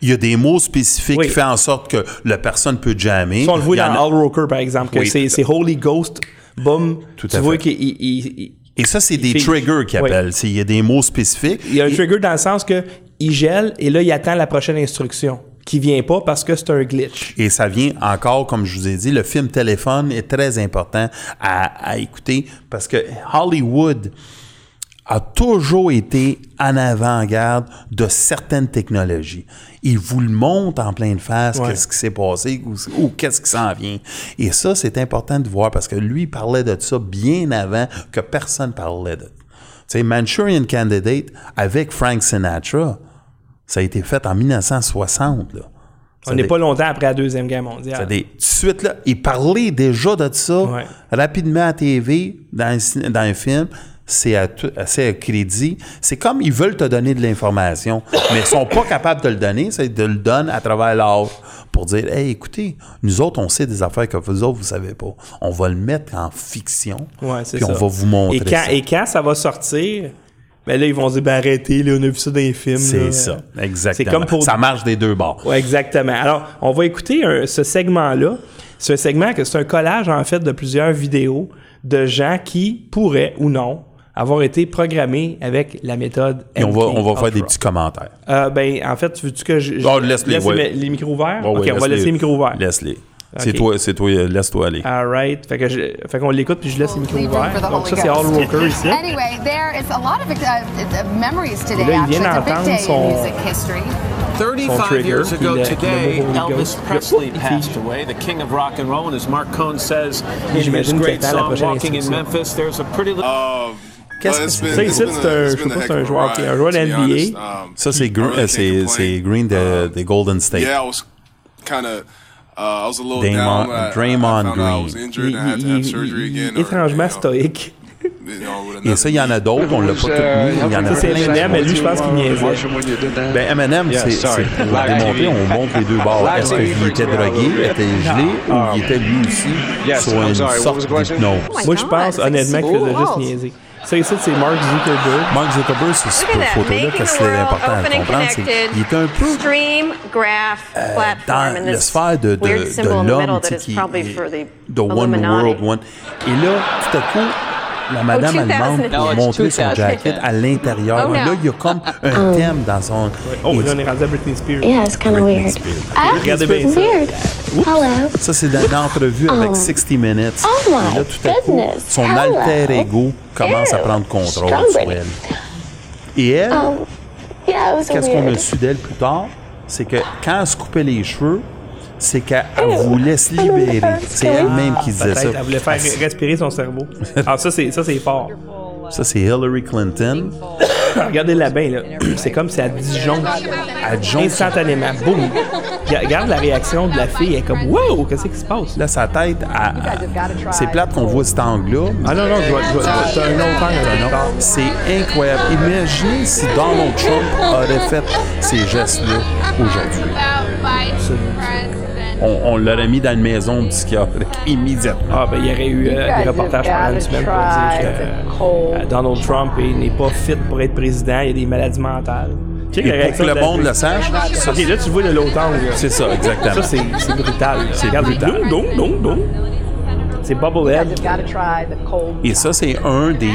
Il y a des mots spécifiques Oui. qui font en sorte que la personne peut jammer. Ça, on le voit dans a- All Rocker, par exemple, Oui, c'est Holy Ghost, boom. Tout tu à vois qu'il il- il- il- Et ça, c'est des fait- triggers qu'ils appellent. C'est- Il y a des mots spécifiques. il y a un Et- trigger dans le sens que il gèle et là, il attend la prochaine instruction qui vient pas parce que c'est un glitch. Et ça vient encore, comme je vous ai dit, le film téléphone est très important à, à écouter parce que Hollywood a toujours été en avant-garde de certaines technologies. Il vous le montre en pleine face, Ouais. qu'est-ce qui s'est passé ou, ou qu'est-ce qui s'en vient. Et ça, c'est important de voir parce que lui il parlait de ça bien avant que personne parlait de Tu sais, Manchurian Candidate avec Frank Sinatra, ça a été fait en 1960. Là. Ça On n'est pas longtemps après la Deuxième Guerre mondiale. ça Tout de suite, là, il parlait déjà de ça Ouais. rapidement à TV, dans un, cin- dans un film. C'est à, à crédit. C'est comme ils veulent te donner de l'information, mais ils sont pas capables de le donner. C'est de le donner à travers l'art pour dire Hey, écoutez, nous autres, on sait des affaires que vous autres, vous savez pas. On va le mettre en fiction. Ouais, puis ça. on va vous montrer et quand, ça. Et quand ça va sortir, ben là, ils vont dire, ben arrêtez, là, on a vu ça dans les films. C'est ça, exactement. C'est comme pour... Ça marche des deux bords. Ouais, exactement. Alors, on va écouter un- ce segment-là. C'est un segment que c'est un collage, en fait, de plusieurs vidéos de gens qui pourraient ou non avoir été programmés avec la méthode Et on va, on va faire des petits commentaires. Euh, ben, en fait, veux-tu que je, je Oh, laisse-les, laisse ouais. les, les micros ouverts? Ouais, ok, ouais, on va laisser les micros ouverts. Laisse-les. C'est Ok. toi, c'est toi, laisse-toi aller. All right. Fait que je- fait qu'on l'écoute puis je laisse les ouverts. for the Donc ça, c'est All. Walker ici. Anyway, there is a lot of uh, uh, memories today. là, il actually, vient it's a big d'entendre day son- in music history. 35 trigger, years puis ago le- le today, Holy Elvis Ghost. Presley passed away, the king of rock and roll, and as Mark Cohn says in his j'imagine great song "Walking in. Memphis," there's a pretty little. Qu'est-ce que c'est? c'est un- joueur qui- ride, un joueur be NBA. Um, Ça, c'est Green de, des Golden State. Yeah, I was kind of. Uh, I was a little Draymond- down. I- Draymond I was Green. injured Il, and I had to il- have il- surgery il- again. or, étrangement stoïque. Et ça, il y en a d'autres, on l'a pas tout mis. Il y en a Ça, c'est plein. Eminem, mais lui, je pense qu'il niaisait. Ben, M&M, c'est c'est pour démontrer, on montre les deux bords. Est-ce qu'il était drogué, était gelé, ou il était lui aussi sur une sorte d'hypnose? Moi, je pense honnêtement qu'il faisait juste niaiser. Ça ici, c'est Mark Zuckerberg. Mark Zuckerberg, sur cette photo-là, making qu'est-ce the qui est world important à comprendre, c'est qu'il est un peu Stream graph platform dans and la this sphère de, de, weird de symbol in the l'homme middle tu sais, that is qui probably est for the one world one. Et là, tout à coup, la madame 2000. allemande pour it's montrer son 2000. jacket à l'intérieur. Oh, là, il y a comme un thème dans son... Oh, là, on est rendu à Britney Spears. Yeah, it's kind of weird. Spears. Ah, Regardez bien ça. weird. Hello. Ça, c'est dans une entrevue avec 60 Minutes. Oh my Et là, tout à coup, goodness. son Hello. alter ego commence à prendre contrôle sur elle. Et elle, was qu'est-ce qu'on a su d'elle plus tard? C'est que quand elle se coupait les cheveux, c'est qu'elle voulait se libérer. C'est elle-même qui disait ça. Elle voulait faire respirer son cerveau. Alors *laughs* ça, c'est ça, c'est fort. Ça, c'est Hillary Clinton. *coughs* Regardez-la bien, là. *coughs* C'est comme si elle disjoncte Adjoncte instantanément. Boum! Ga- Regarde la réaction de la fille, elle est comme Wow! Qu'est-ce qui se passe? Là, sa tête, elle- elle- c'est plate qu'on voit cet angle-là. Ah non, non, je vois, je vois- t'as un autre angle, un autre angle. C'est incroyable. Imaginez si Donald Trump aurait fait ces gestes-là aujourd'hui. On, on l'aurait mis dans une maison psychiatrique *laughs* immédiatement. Ah, ben, il y aurait eu euh, des reportages pendant une semaine pour dire que euh, Donald Trump n'est pas fit pour être président, il a des maladies mentales. La Et pour que le de la monde le sache, ça, Ok, là, tu vois de l'autre angle. c'est ça, exactement. Ça, c'est c'est brutal. C'est brutal. C'est Bubblehead. Et ça, c'est un des,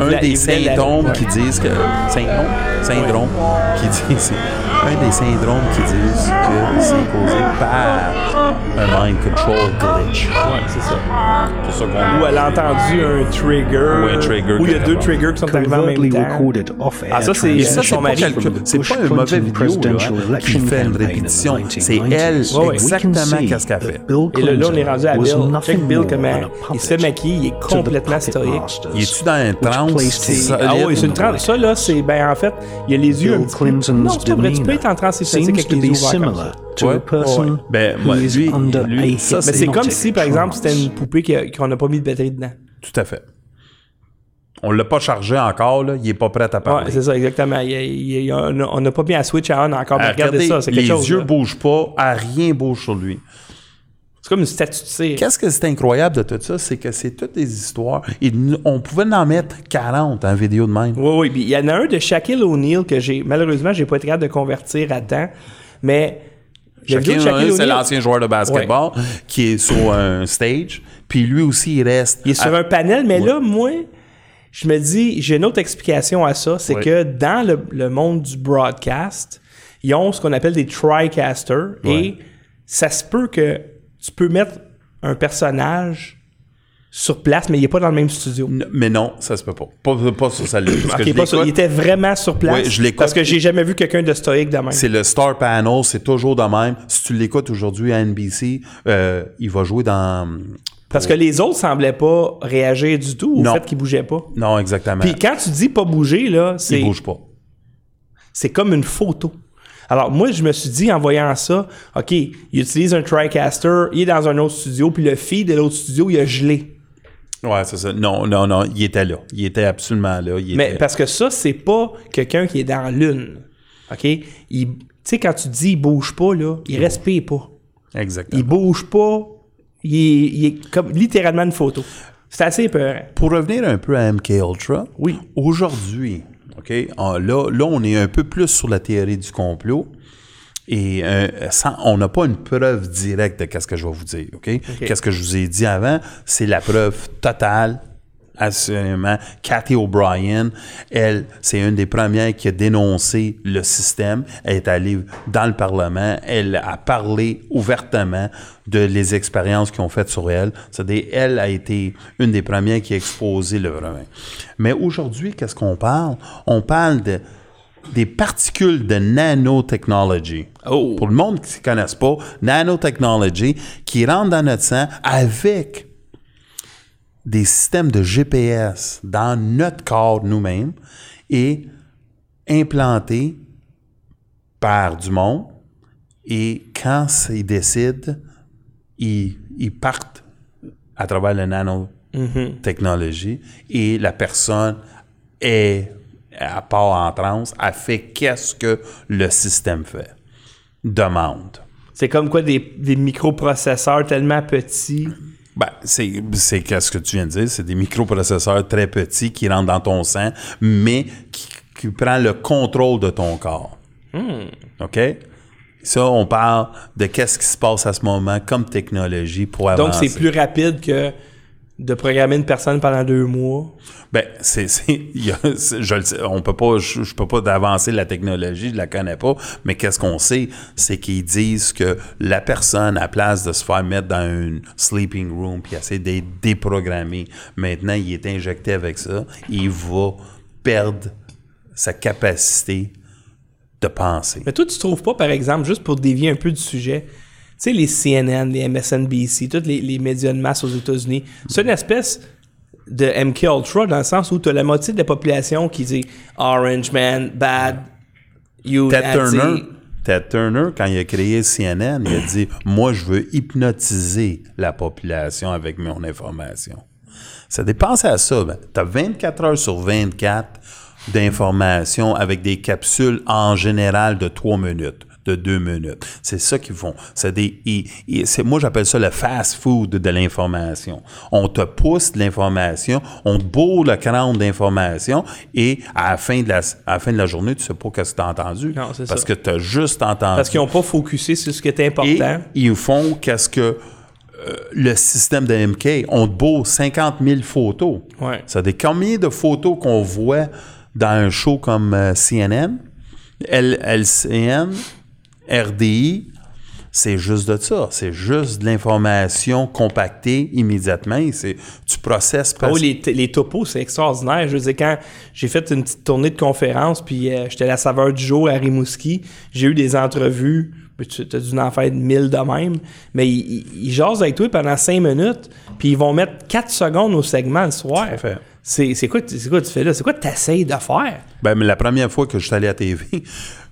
un des symptômes qui disent que. Syndrome? Syndrome. Qui disent. Un des syndromes qui disent que c'est causé par un mind control glitch. Ouais, c'est ça. C'est ça qu'on Ou elle a entendu un trigger. Ou un trigger Ou il y a deux triggers qui sont arrivés en même temps. Ah, ça, c'est ça, son pas, mari. c'est pas une mauvaise vidéo là, hein, qui fait une répétition. C'est elle, exactement qu'est-ce qu'elle fait. Et là, là, on est rendu à Bill. Check Bill comment il se fait maquiller, il est complètement stoïque. Il est-tu dans un solide? Ah oui, c'est une transe. Ça, là, c'est. Ben, en fait, il y a les yeux un petit peu. Non, c'est pas vrai. Tu peux être en transe seems avec les yeux ouverts. To Ouais. a person Ouais. Ben, who moi, is lui- under lui, a ça, Mais c'est comme si, par exemple, c'était une poupée qu'on n'a pas mis de batterie dedans. Tout à fait. On l'a pas chargé encore, là. il est pas prêt à Ouais, parler. c'est ça, exactement. Il il on n'a pas mis à switch à on encore. Mais regardez regardez, ça, c'est quelque les chose. yeux là. bougent pas, ah, rien bouge sur lui. C'est comme une statue de cire. Qu'est-ce que c'est incroyable de tout ça? C'est que c'est toutes des histoires. Et on pouvait en mettre 40 en vidéo de même. Oui, oui. Puis il y en a un de Shaquille O'Neal que j'ai, malheureusement, j'ai pas été capable de convertir à temps. Mais. Shaquille c'est l'ancien joueur de basketball qui est sur un stage. Puis lui aussi, il reste. Il est sur à- un panel, mais là, moi, je me dis, j'ai une autre explication à ça. C'est que dans le, le monde du broadcast, ils ont ce qu'on appelle des tricasters. Et ça se peut que tu peux mettre un personnage sur place, mais il n'est pas dans le même studio. N- Mais non, ça se peut pas. Pas, pas sur pas l'écoute. Il était vraiment sur place. Oui, je l'écoute. Parce que j'ai jamais vu quelqu'un de stoïque de même. C'est le Star Panel, c'est toujours de même. Si tu l'écoutes aujourd'hui à NBC, euh, il va jouer dans. Parce que les autres semblaient pas réagir du tout au Non. fait qu'ils bougeaient pas. Non, exactement. Puis quand tu dis pas bouger, là, c'est. il bouge pas. c'est comme une photo. Alors moi, je me suis dit en voyant ça, OK, il utilise un TriCaster, il est dans un autre studio, puis le feed de l'autre studio, il a gelé. Ouais, c'est ça. Non, non, non, il était là. Il était absolument là. Il Mais était- parce que ça, c'est pas quelqu'un qui est dans lune. OK? Il- Tu sais, quand tu dis il bouge pas, là, il respire pas. Exactement. Il bouge pas. Il est, il est comme littéralement une photo. C'est assez peur. Pour revenir un peu à MK Ultra, Oui. aujourd'hui, OK, là, là, on est un peu plus sur la théorie du complot. Et euh, sans- on n'a pas une preuve directe de ce que je vais vous dire, OK? Qu'est-ce que je vous ai dit avant? C'est la preuve totale, assurément. Cathy O'Brien, elle, c'est une des premières qui a dénoncé le système. Elle est allée dans le Parlement. Elle a parlé ouvertement de les expériences qu'ils ont faites sur elle. C'est-à-dire, elle a été une des premières qui a exposé le vrai. Mais aujourd'hui, qu'est-ce qu'on parle? On parle de des particules de nanotechnology. Oh. Pour le monde qui ne connaisse pas, nanotechnology, qui rentre dans notre sang avec des systèmes de GPS dans notre corps nous-mêmes et implantés par du monde. Et quand ils décident, ils, ils partent à travers la nanotechnologie et la personne est à part en transe, elle fait qu'est-ce que le système fait. Demande. C'est comme quoi des, des microprocesseurs tellement petits. Ben, c'est, c'est qu'est-ce que tu viens de dire, c'est des microprocesseurs très petits qui rentrent dans ton sang, mais qui, qui prennent le contrôle de ton corps. OK? Ça, on parle de qu'est-ce qui se passe à ce moment comme technologie pour Donc, avancer. c'est plus rapide que de programmer une personne pendant deux mois? Ben, c'est, c'est, *laughs* je on peut pas, je, je peux pas d'avancer la technologie, je la connais pas, mais qu'est-ce qu'on sait, c'est qu'ils disent que la personne, à place de se faire mettre dans une sleeping room puis essayer d'être déprogrammé, maintenant, il est injecté avec ça, il va perdre sa capacité de penser. Mais toi, tu trouves pas, par exemple, juste pour dévier un peu du sujet, sais, les CNN, les MSNBC, tous les, les médias de masse aux États-Unis, c'est une espèce de MK Ultra dans le sens où tu as la moitié de la population qui dit Orange Man, bad, you Ted. Turner, Ted Turner, quand il a créé CNN, il a dit Moi, je veux hypnotiser la population avec mon information. Ça dépense à ça. tu as 24 heures sur 24 d'informations avec des capsules en général de 3 minutes de deux minutes. C'est ça qu'ils font. C'est des, ils- ils- c'est, moi, j'appelle ça le fast food de l'information. On te pousse de l'information, on te bourre le crâne d'information et à la fin de la, à la, fin de la journée, tu sais pas qu'est-ce que tu as entendu. Non, c'est parce ça. que tu as juste entendu. Parce qu'ils n'ont pas focusé sur ce qui Et important. ils font qu'est-ce que euh, le système de MK, on te bourre 50 000 photos. Ouais. Ça des combien de photos qu'on voit dans un show comme euh, CNN, LCN, RDI, c'est juste de ça. C'est juste de l'information compactée immédiatement. C'est, tu processes Ah pas. oui, les, les topos, c'est extraordinaire. Je veux dire, quand j'ai fait une petite tournée de conférence, puis euh, j'étais la saveur du jour à Rimouski, j'ai eu des entrevues, tu as dû en faire mille de même, mais ils, ils, ils jasent avec toi pendant cinq minutes, puis ils vont mettre quatre secondes au segment le soir. C'est c'est quoi, tu- c'est quoi tu fais là? C'est quoi tu essayes de faire? Ben, mais la première fois que je suis allé à TV,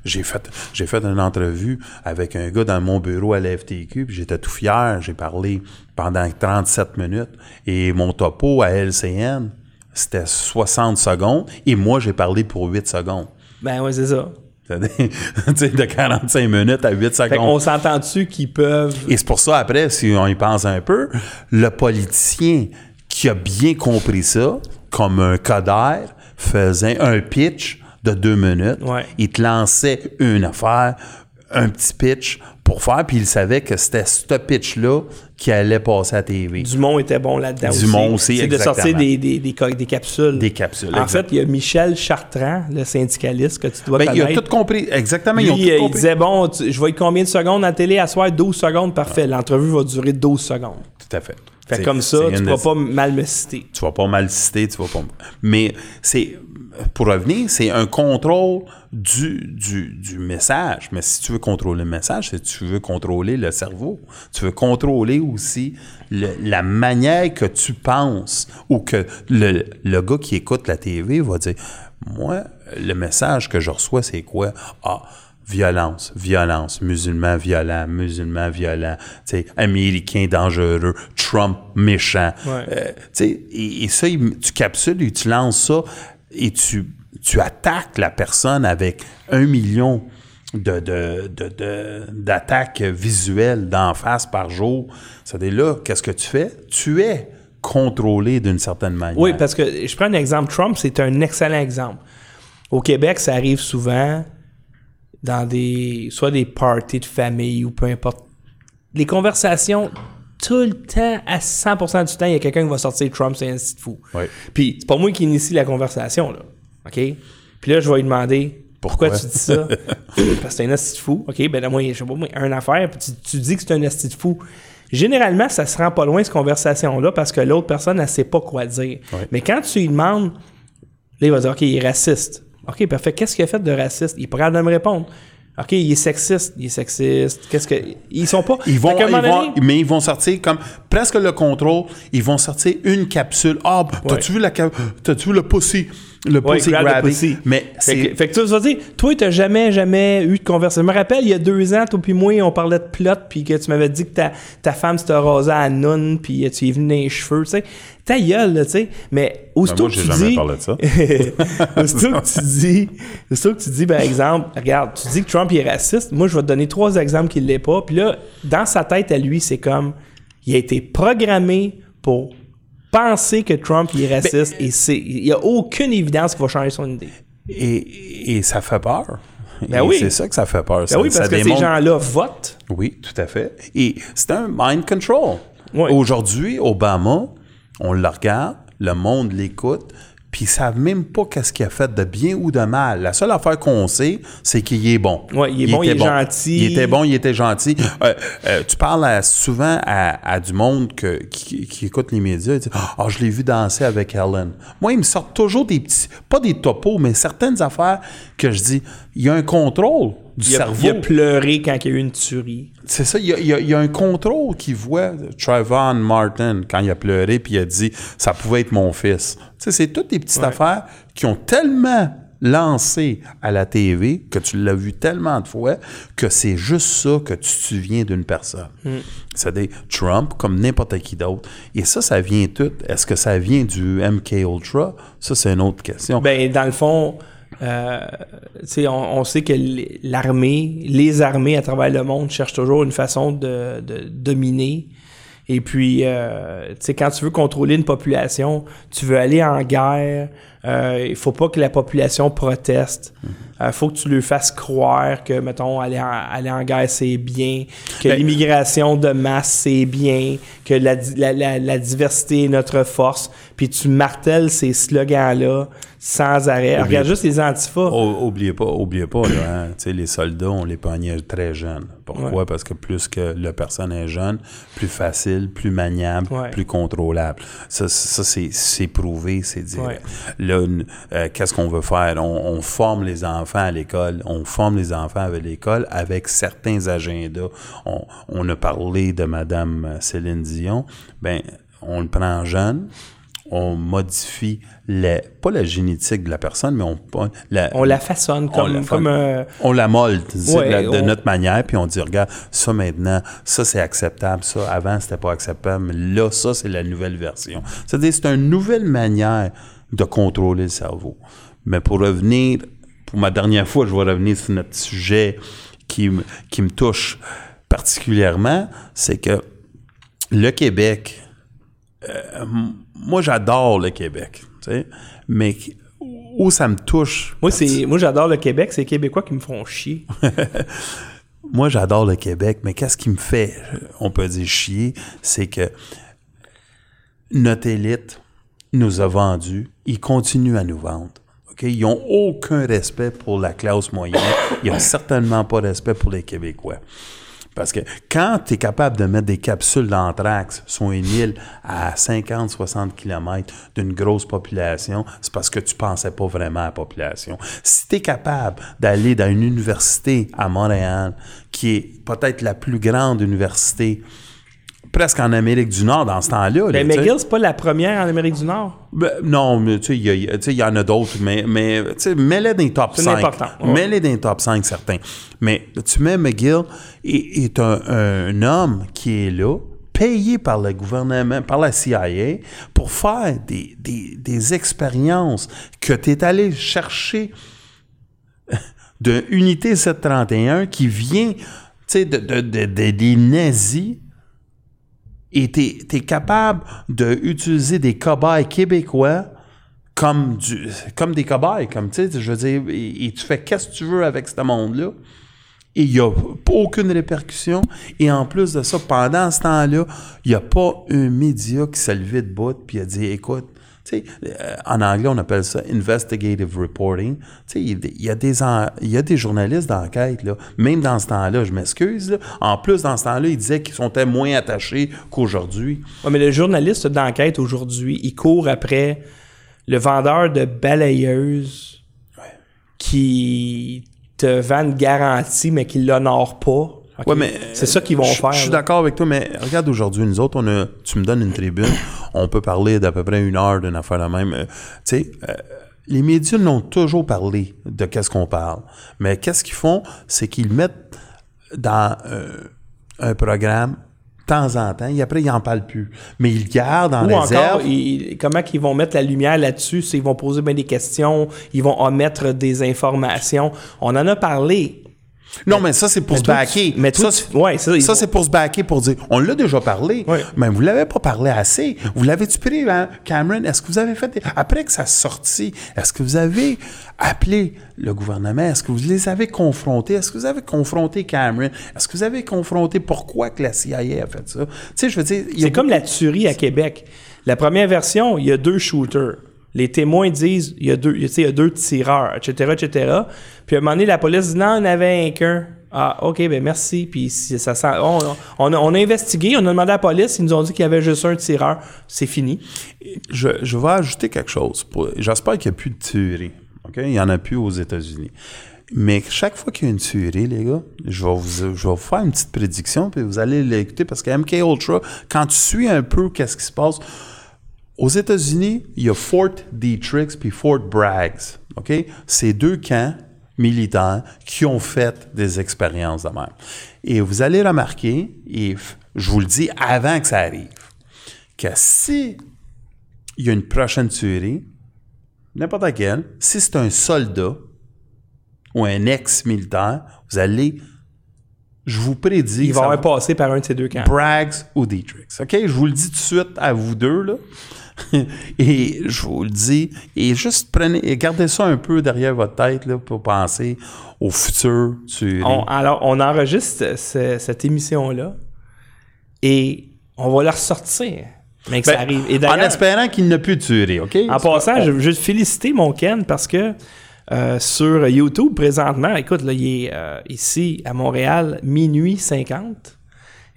j'ai fait, j'ai fait une entrevue avec un gars dans mon bureau à la FTQ, puis j'étais tout fier. J'ai parlé pendant 37 minutes. Et mon topo à LCN, c'était 60 secondes. Et moi, j'ai parlé pour 8 secondes. Ben ouais, c'est ça. *laughs* De 45 minutes à 8 Fait qu'on secondes. s'entend-tu qu'ils peuvent. Et c'est pour ça, après, si on y pense un peu, le politicien qui a bien compris ça, comme un codère, faisait un pitch de deux minutes. Ouais. Il te lançait une affaire, un petit pitch pour faire, puis il savait que c'était ce pitch-là qui allait passer à TV. Dumont était bon là-dedans aussi. Dumont aussi, C'est de sortir des, des, des, capsules. Des capsules, En fait, il y a Michel Chartrand, le syndicaliste que tu dois Ben, il a connaître. tout compris. Exactement, Lui, ils ont tout il compris. disait, bon, tu- je vais être combien de secondes à la télé? À soir? 12 secondes, parfait. L'entrevue va durer 12 secondes. Tout à fait. Fait comme ça, tu vas des- pas mal me citer. tu vas pas mal citer, tu vas pas. Mais c'est pour revenir, c'est un contrôle du, du, du message. Mais si tu veux contrôler le message, c'est tu veux contrôler le cerveau. Tu veux contrôler aussi le- la manière que tu penses ou que le, le gars qui écoute la TV va dire Moi, le message que je reçois, c'est quoi? Ah, violence, violence, musulman violent, musulman violent, tu sais, américain dangereux, Trump méchant. Ouais. Euh, tu sais, et, et ça, il- tu capsules et tu lances ça et tu, tu attaques la personne avec un million de, de, de- de- d'attaques visuelles d'en face par jour. C'est-à-dire là, qu'est-ce que tu fais? Tu es contrôlé d'une certaine manière. Oui, parce que je prends un exemple. Trump, c'est un excellent exemple. Au Québec, ça arrive souvent dans des. soit des parties de famille ou peu importe. Les conversations, tout le temps, à 100% du temps, il y a quelqu'un qui va sortir Trump, c'est un site fou. Oui. Puis c'est pas moi qui initie la conversation, là. OK? Puis là, je vais lui demander. Pourquoi, Pourquoi? tu dis ça? *laughs* Parce que c'est un asti de fou. OK, ben là, moi, je sais pas, moi, un affaire, puis tu, tu dis que c'est un asti de fou. Généralement, ça se rend pas loin, cette conversation-là, parce que l'autre personne, elle sait pas quoi dire. Mais quand tu lui demandes, là, il va dire, OK, il est raciste. OK, parfait. Qu'est-ce qu'il a fait de raciste? Il est pas capable de me répondre. OK, il est sexiste. Il est sexiste. Qu'est-ce que. Ils sont pas. Ils vont, ils vont- mais ils vont sortir comme presque le contrôle. Ils vont sortir une capsule. Ah, t'as-tu vu la t'as-tu vu le pussy, le Ouais, pussy grab grabbing? pussy. Mais Fait c'est que, fait que tu vas dire, toi, t'as jamais, jamais eu de conversation. Je me rappelle, il y a deux ans, toi puis moi, on parlait de plot, puis que tu m'avais dit que ta, ta femme s'était rasée à noun, puis tu y es venu dans les cheveux, tu sais. Ta gueule, là, tu sais. Mais aussitôt moi, que tu jamais dis... parlé de ça. *laughs* *laughs* aussitôt que tu dis... Aussitôt que tu dis, par exemple, regarde, tu dis que Trump il est raciste, moi, je vais te donner trois exemples qu'il l'est pas. Puis là, dans sa tête à lui, c'est comme... Il a été programmé pour penser que Trump il est raciste et c'est il y a aucune évidence qu'il va changer son idée. Et, et ça fait peur. Ben Et oui. C'est ça que ça fait peur. Ben ça, oui, parce ça que ces gens-là votent. Oui, tout à fait. Et c'est un mind control. Oui. Aujourd'hui, Obama, on le regarde, le monde l'écoute, puis ils savent même pas qu'est-ce qu'il a fait de bien ou de mal. La seule affaire qu'on sait, c'est qu'il est bon. Ouais, il est bon, il est gentil. Il était bon, il était gentil. Euh, euh, tu parles à- souvent à, à du monde que- qui, qui écoute les médias et dit Ah, je l'ai vu danser avec Helen. Moi, ils me sortent toujours des petits, pas des topos, mais certaines affaires que je dis il y a un contrôle du Il a, cerveau. il a pleuré quand il y a eu une tuerie. C'est ça, il y, a, il y a- il y a un contrôle qui voit Trayvon Martin quand il a pleuré puis il a dit ça pouvait être mon fils. Tu sais, c'est toutes des petites affaires qui ont tellement lancé à la TV que tu l'as vu tellement de fois que c'est juste ça que tu te souviens d'une personne. C'est-à-dire Trump comme n'importe qui d'autre. Et ça, ça vient tout. Est-ce que ça vient du MK Ultra? Ça, c'est une autre question. Ben, dans le fond, euh, on, on sait que l'armée, les armées à travers le monde cherchent toujours une façon de, de dominer. Et puis, euh, quand tu veux contrôler une population, tu veux aller en guerre, euh, il faut pas que la population proteste. Il faut que tu lui fasses croire que, mettons, aller en, aller en guerre, c'est bien, que Ben- l'immigration de masse, c'est bien, que la, la, la- la diversité est notre force, puis tu martèles ces slogans-là sans arrêt. Regarde juste les antifas. O- oubliez pas, oubliez pas, là, hein, les soldats, on les pognait très jeunes. Pourquoi? Ouais. Parce que plus que la personne est jeune, plus facile, plus maniable, Ouais. plus contrôlable. Ça, ça c'est, c'est prouvé, c'est direct. Ouais. Là, euh, qu'est-ce qu'on veut faire? On, on forme les enfants à l'école. On forme les enfants à l'école avec certains agendas. On, on a parlé de Madame Céline Dion. Ben, on le prend jeune. On modifie les, pas la génétique de la personne, mais on, la, On la façonne on comme, la comme un... on la molde Ouais, de, la- de on- notre manière, puis on dit, regarde, ça maintenant, ça c'est acceptable, ça avant c'était pas acceptable, mais là, ça c'est la nouvelle version. C'est-à-dire, c'est une nouvelle manière de contrôler le cerveau. Mais pour revenir pour ma dernière fois, je vais revenir sur notre sujet qui, me- qui me touche particulièrement, c'est que le Québec, euh, moi j'adore le Québec, mais où ça me touche, Moi, c'est, moi, j'adore le Québec. C'est les Québécois qui me font chier. *laughs* moi j'adore le Québec, mais qu'est-ce qui me fait, on peut dire chier, c'est que notre élite nous a vendus, ils continuent à nous vendre. Ils n'ont aucun respect pour la classe moyenne. Ils n'ont certainement pas respect pour les Québécois. Parce que quand tu es capable de mettre des capsules d'anthrax sur une île à 50-60 km d'une grosse population, c'est parce que tu pensais pas vraiment à la population. Si tu es capable d'aller dans une université à Montréal, qui est peut-être la plus grande université presque en Amérique du Nord dans ce temps-là. là, Mais sais. McGill, c'est pas la première en Amérique du Nord? Ben, non, mais tu sais, il y, en a d'autres, mais, mais tu sais, mets-les dans les top C'est 5. important, ouais. Mets-les dans les top 5, certains. Mais tu mets McGill est, est un, un homme qui est là, payé par le gouvernement, par la CIA, pour faire des, des, des expériences que tu es allé chercher de Unité 731 qui vient, tu sais, de, de, de- de- des nazis et tu es, capable d'utiliser des cobayes québécois comme, du, comme des cobayes, comme tu sais, je veux dire, et, tu fais qu'est-ce que tu veux avec ce monde-là. Et il n'y a aucune répercussion. Et en plus de ça, pendant ce temps-là, il n'y a pas un média qui s'est levé de bout puis a dit écoute, sais, euh, en anglais, on appelle ça investigative reporting. Tu sais, il y a des- y, a des en- il y a des journalistes d'enquête, là. Même dans ce temps-là, je m'excuse. En plus, dans ce temps-là, ils disaient qu'ils sont moins attachés qu'aujourd'hui. Ouais, mais le journaliste d'enquête aujourd'hui, il court après le vendeur de balayeuses qui te vend une garantie, mais qui l'honore pas. Ouais, mais c'est ça qu'ils vont je- faire. Je suis d'accord avec toi, mais regarde aujourd'hui, nous autres, on a, tu me donnes une tribune, on peut parler d'à peu près une heure d'une affaire la même. Euh, tu sais, euh, les médias n'ont toujours parlé de qu'est-ce qu'on parle, mais qu'est-ce qu'ils font, c'est qu'ils mettent dans euh, un programme de temps en temps, et après ils en parlent plus, mais ils gardent en Ou réserve. encore, ils- comment qu'ils vont mettre la lumière là-dessus? Ils vont poser bien des questions, ils vont omettre des informations. On en a parlé. Non, mais ça, c'est pour Mais se toi, baquer. tu- mais toi, ça, tu- c'est- ouais, ça, ils ça, vont- c'est pour se baquer, pour dire, on l'a déjà parlé, Ouais. mais vous l'avez pas parlé assez. Vous l'avez-tu pris, hein, Cameron? Est-ce que vous avez fait, des- après que ça sorti, est-ce que vous avez appelé le gouvernement? Est-ce que vous les avez confrontés? Est-ce que vous avez confronté Cameron? Est-ce que vous avez confronté pourquoi que la CIA a fait ça? Tu sais, je veux dire, C'est comme la tuerie à Québec. La première version, il y a deux shooters. Les témoins disent il y a deux, il y a deux tireurs, etc., etc. Puis à un moment donné, la police dit non, on avait un qu'un. Ah, ok, ben merci. Puis ça sent, on, a, on a investigué, on a demandé à la police, ils nous ont dit qu'il y avait juste un tireur. C'est fini. je, je vais ajouter quelque chose. J'espère qu'il n'y a plus de tuerie. Il n'y en a plus aux États-Unis. Mais chaque fois qu'il y a une tuerie, les gars, je vais vous, je vais vous faire une petite prédiction, puis vous allez l'écouter, parce que MK Ultra, quand tu suis un peu qu'est-ce qui se passe, aux États-Unis, il y a Fort Detrick puis Fort Braggs. OK? C'est deux camps militaires qui ont fait des expériences de même. Et vous allez remarquer, et je vous le dis avant que ça arrive, que si il y a une prochaine tuerie, n'importe laquelle, si c'est un soldat ou un ex-militaire, vous allez, je vous prédis, vont ça avoir va- passé par un de ces deux camps. Braggs ou Dietrich. OK? Je vous le dis tout de suite à vous deux, là. *laughs* et je vous le dis. Et juste prenez, et gardez ça un peu derrière votre tête, là, pour penser au futur. On- alors, on enregistre ce- cette émission-là et on va la ressortir. Mais que ça Ben, arrive. Et en espérant qu'il n'y a plus tuerie, OK? En passant, je veux juste féliciter mon Ken parce que euh, sur YouTube, présentement, écoute, là, il est euh, ici à Montréal, minuit 50.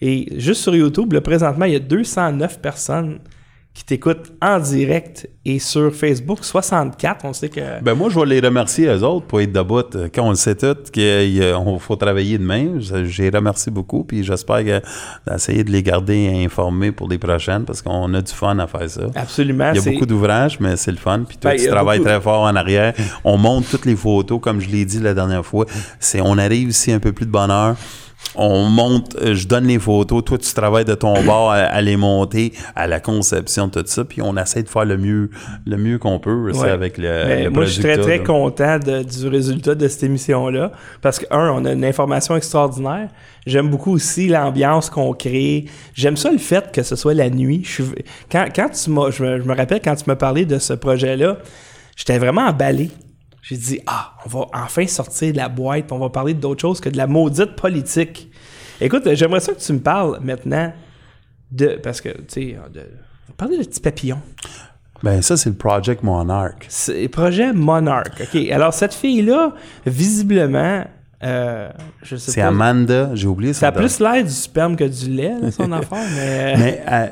Et juste sur YouTube, là, présentement, il y a 209 personnes qui t'écoutent en direct et sur Facebook, 64. On sait que. Ben moi, je vais les remercier, eux autres, pour être debout. Euh, Quand on le sait tout, qu'il faut travailler demain, je je les remercie beaucoup, puis j'espère que- d'essayer de les garder informés pour les prochaines, parce qu'on a du fun à faire ça. Absolument. Il y a beaucoup d'ouvrages, mais c'est le fun. Puis toi, Ben, tu travailles beaucoup- très fort en arrière. On monte toutes les photos, comme je l'ai dit la dernière fois. C'est, on arrive ici un peu plus de bonheur. On monte, euh, je donne les photos, toi tu travailles de ton bord à, à les monter, à la conception, tout ça, puis on essaie de faire le mieux, le mieux qu'on peut Ouais. avec le, Mais le moi, je suis très, très content de- du résultat de cette émission-là. Parce que, un, on a une information extraordinaire. J'aime beaucoup aussi l'ambiance qu'on crée. J'aime ça le fait que ce soit la nuit. Je quand, quand tu m'as, je, me, je me rappelle quand tu m'as parlé de ce projet-là, j'étais vraiment emballé. J'ai dit, ah, on va enfin sortir de la boîte, on va parler d'autre chose que de la maudite politique. Écoute, j'aimerais ça que tu me parles maintenant de. Parce que, tu sais, de. parler de petits papillons. Ben ça, c'est le Project Monarch. C'est projet Monarch. OK. Alors, cette fille-là, visiblement, euh, je sais C'est. Amanda, j'ai oublié Ça a son plus l'air du sperme que du lait, là, son *laughs* affaire, mais. Mais euh,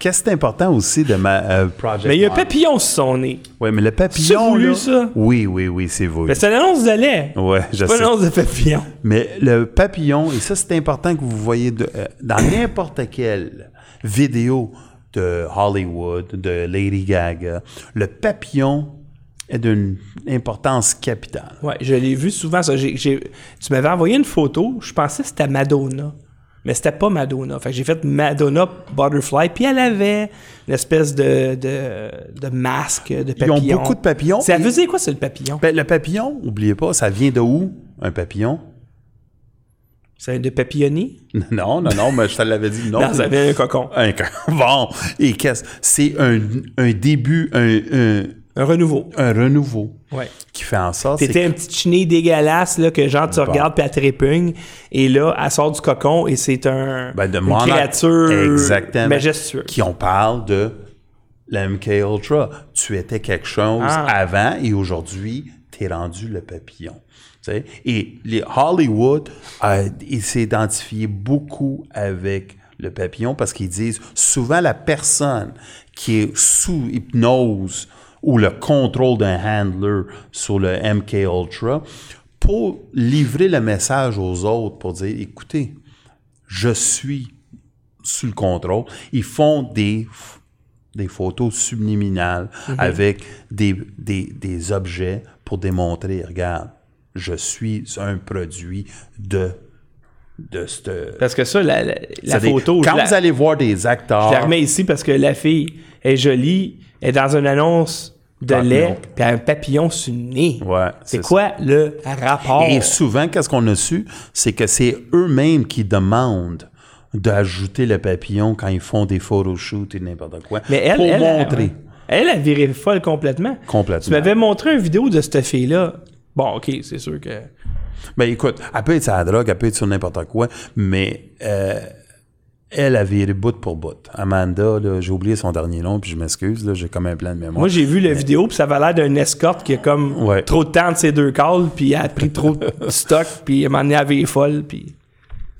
qu'est-ce qui est important aussi de ma euh, Project Mais il y a un papillon sur son nez. Oui, mais le papillon. voulu, là- ça? Oui, oui, oui, c'est voulu. Mais c'est une annonce de lait. Ouais, je C'est pas sais. une annonce de papillon. Mais le papillon, et ça c'est important que vous voyez de- euh, dans n'importe quelle vidéo de Hollywood, de Lady Gaga, le papillon est d'une importance capitale. Ouais, je l'ai vu souvent. Ça. J'ai- j'ai- Tu m'avais envoyé une photo, je pensais que c'était Madonna. Mais c'était pas Madonna. Fait que j'ai fait Madonna Butterfly, puis elle avait une espèce de, de, de masque de Ils ont papillon. beaucoup de papillons. Ça veut dire quoi, c'est le papillon? Ben, le papillon, oubliez pas, ça vient de où, un papillon? C'est de papillonner? *laughs* Non, non, non, mais je te l'avais dit, non. Non, ça vient d'un cocon. Un co- *laughs* Bon, et qu'est-ce? C'est un, un début, un, un, Un renouveau. un renouveau Ouais. qui fait en sorte. c'est T'étais un petit chenille dégueulasse, là, que genre, tu Bon. regardes puis elle te répugne. Et là, elle sort du cocon et c'est un, Ben, de une créature Exactement. majestueuse. Qui on parle de la MK Ultra. Tu étais quelque chose Ah. avant et aujourd'hui, tu es rendu le papillon. Tu sais? Et les Hollywood, euh, ils s'identifient beaucoup avec le papillon parce qu'ils disent souvent la personne qui est sous hypnose ou le contrôle d'un handler sur le MK Ultra pour livrer le message aux autres pour dire écoutez, je suis sous le contrôle. Ils font des, des photos subliminales avec des, des, des objets pour démontrer, regarde, je suis un produit de, de cette... Parce que ça, la, la, photo, Quand la, vous allez voir des acteurs... je la remets ici parce que la fille est jolie, est dans une annonce de Papillon. lait, puis un papillon sur le nez. Ouais, c'est quoi le rapport? Et souvent, qu'est-ce qu'on a su? C'est que c'est eux-mêmes qui demandent d'ajouter le papillon quand ils font des photoshoots et n'importe quoi. Mais elle, pour elle, montrer. Elle a viré folle complètement. Complètement. Tu m'avais montré une vidéo de cette fille-là. Bon, OK, c'est sûr que... Ben écoute, elle peut être sur la drogue, elle peut être sur n'importe quoi, mais euh, elle a viré bout pour bout. Amanda, j'ai oublié son dernier nom, puis je m'excuse, j'ai comme un plan de mémoire. Moi, j'ai vu la vidéo, puis ça avait l'air d'un escorte qui a comme Ouais. trop de temps de ses deux calls, puis elle a pris trop de *laughs* stock, puis elle avait folle, puis...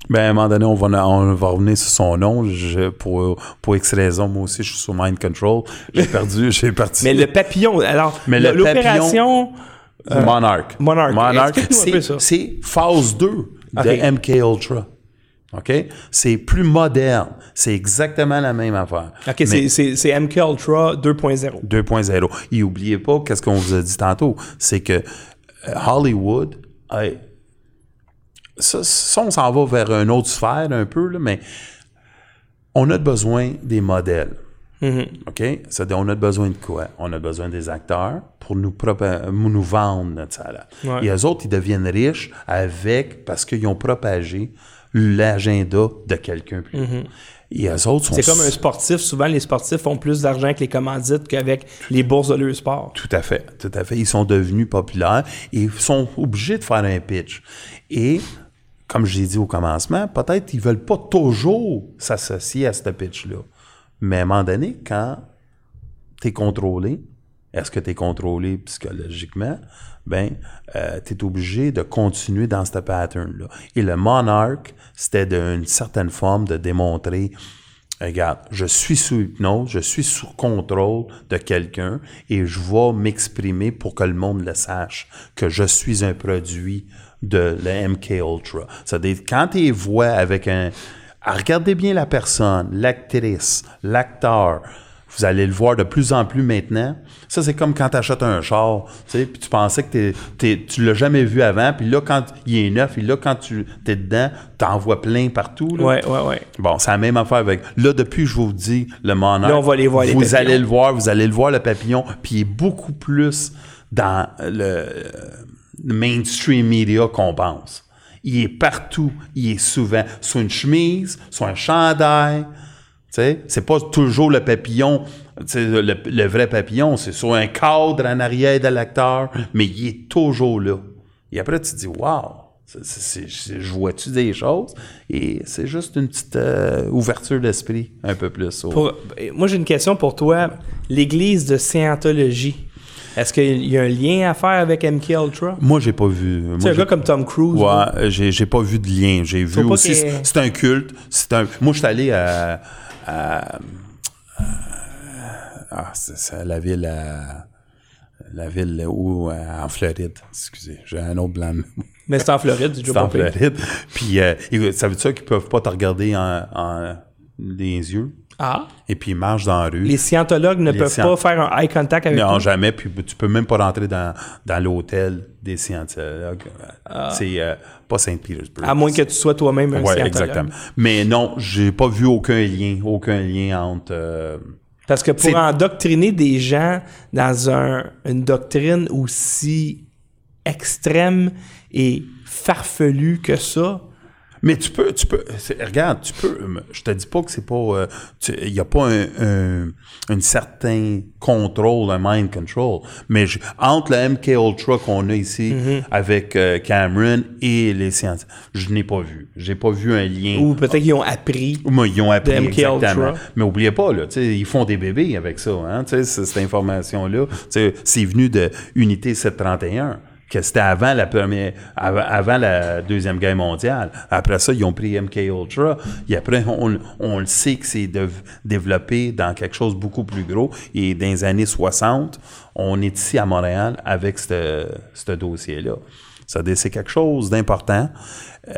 Ben, à un moment donné, on va, on va revenir sur son nom. Je, pour, pour X raisons, moi aussi, je suis sur Mind Control. J'ai *laughs* perdu, j'ai parti. Mais le papillon, alors, l'opération... Monarch. Monarch. Monarch, c'est, ça. c'est phase 2 de MK Ultra. OK? C'est plus moderne. C'est exactement la même affaire. OK, c'est- c'est c'est MK Ultra 2.0. 2.0. Et oubliez pas, qu'est-ce qu'on vous a dit tantôt, c'est que euh, Hollywood, hey, ça, ça, on s'en va vers une autre sphère un peu, là, mais on a besoin des modèles. OK? C'est-à-dire, on a besoin de quoi? On a besoin des acteurs pour nous, nous vendre notre salaire. Ouais. Et eux autres, ils deviennent riches avec, parce qu'ils ont propagé l'agenda de quelqu'un plus. haut. Et eux autres sont C'est comme un sportif. Souvent, les sportifs font plus d'argent avec les commandites qu'avec les bourses de leur sport. Tout à fait, tout à fait. Ils sont devenus populaires et sont obligés de faire un pitch. Et, comme je l'ai dit au commencement, peut-être ils veulent pas toujours s'associer à ce pitch-là. Mais à un moment donné, quand tu es contrôlé, est-ce que tu es contrôlé psychologiquement? Ben, tu es obligé de continuer dans ce pattern-là. Et le monarque, c'était d'une certaine forme de démontrer Regarde, je suis sous hypnose, je suis sous contrôle de quelqu'un et je vais m'exprimer pour que le monde le sache, que je suis un produit de la MK Ultra. C'est-à-dire, quand tu vois avec un... Ah, Regardez bien la personne, l'actrice, l'acteur. Vous allez le voir de plus en plus maintenant. Ça, c'est comme quand tu achètes un char, tu sais, puis tu pensais que t'es, t'es- tu l'as jamais vu avant, puis là, quand il est neuf, et là, quand tu es dedans, t'en vois plein partout. Là. Ouais, ouais, ouais. Bon, c'est la même affaire avec. Là, depuis je vous dis le monarque, Là, on va les voir, les vous papillons. allez le voir, vous allez le voir, le papillon, puis il est beaucoup plus dans le, le mainstream media qu'on pense. Il est partout, il est souvent sur une chemise, sur un chandail. C'est pas toujours le papillon, le, le vrai papillon, c'est sur un cadre en arrière de l'acteur, mais il est toujours là. Et après, tu te dis, wow, c'est- c'est- c'est- je vois-tu des choses? Et c'est juste une petite euh, ouverture d'esprit, un peu plus. Pour- moi, j'ai une question pour toi. L'église de Scientologie, est-ce qu'il y a un lien à faire avec MK Ultra? Moi, j'ai pas vu. Sais, un gars comme Tom Cruise. Ouais, euh, j'ai, pas vu de lien. J'ai vu aussi, c'est, c'est un culte. C'est un, moi, je suis allé à, à- à- ah, c'est, la ville à, la ville où, euh, en Floride. Excusez, j'ai un autre blanc. Mais c'est en Floride, *laughs* du C'est en Floride. Puis, euh, ça veut dire qu'ils peuvent pas te regarder en, en les yeux? Ah. Et puis, ils marchent dans la rue. Les scientologues ne Les peuvent scient- pas faire un eye contact avec Non, jamais. Puis tu peux même pas rentrer dans, dans l'hôtel des scientologues. C'est euh, pas Saint-Pétersbourg. À moins que tu sois toi-même un Ouais, scientologue. exactement. Mais non, j'ai pas vu aucun lien, aucun lien entre. euh, Parce que pour endoctriner des gens dans un- une doctrine aussi extrême et farfelue que ça, Mais tu peux, tu peux. Regarde, tu peux. Je te dis pas que c'est pas. euh, Il y a pas un, un, un certain contrôle, un mind control. Mais je- entre le MK Ultra qu'on a ici Mm-hmm. avec euh, Cameron et les scientifiques, je n'ai pas vu. J'ai pas vu un lien. ou peut-être qu'ils ont appris. Moi, ils ont appris de MK exactement. Ultra. Mais oubliez pas, là, tu sais, ils font des bébés avec ça. Hein, tu sais, c- cette information-là, tu sais, c'est venu de Unité 731, que c'était avant la première, avant, la Deuxième Guerre mondiale. Après ça, ils ont pris MK Ultra. Et après, on, on le sait que c'est développé dans quelque chose de beaucoup plus gros. Et dans les années 60, on est ici à Montréal avec ce dossier-là. C'est quelque chose d'important,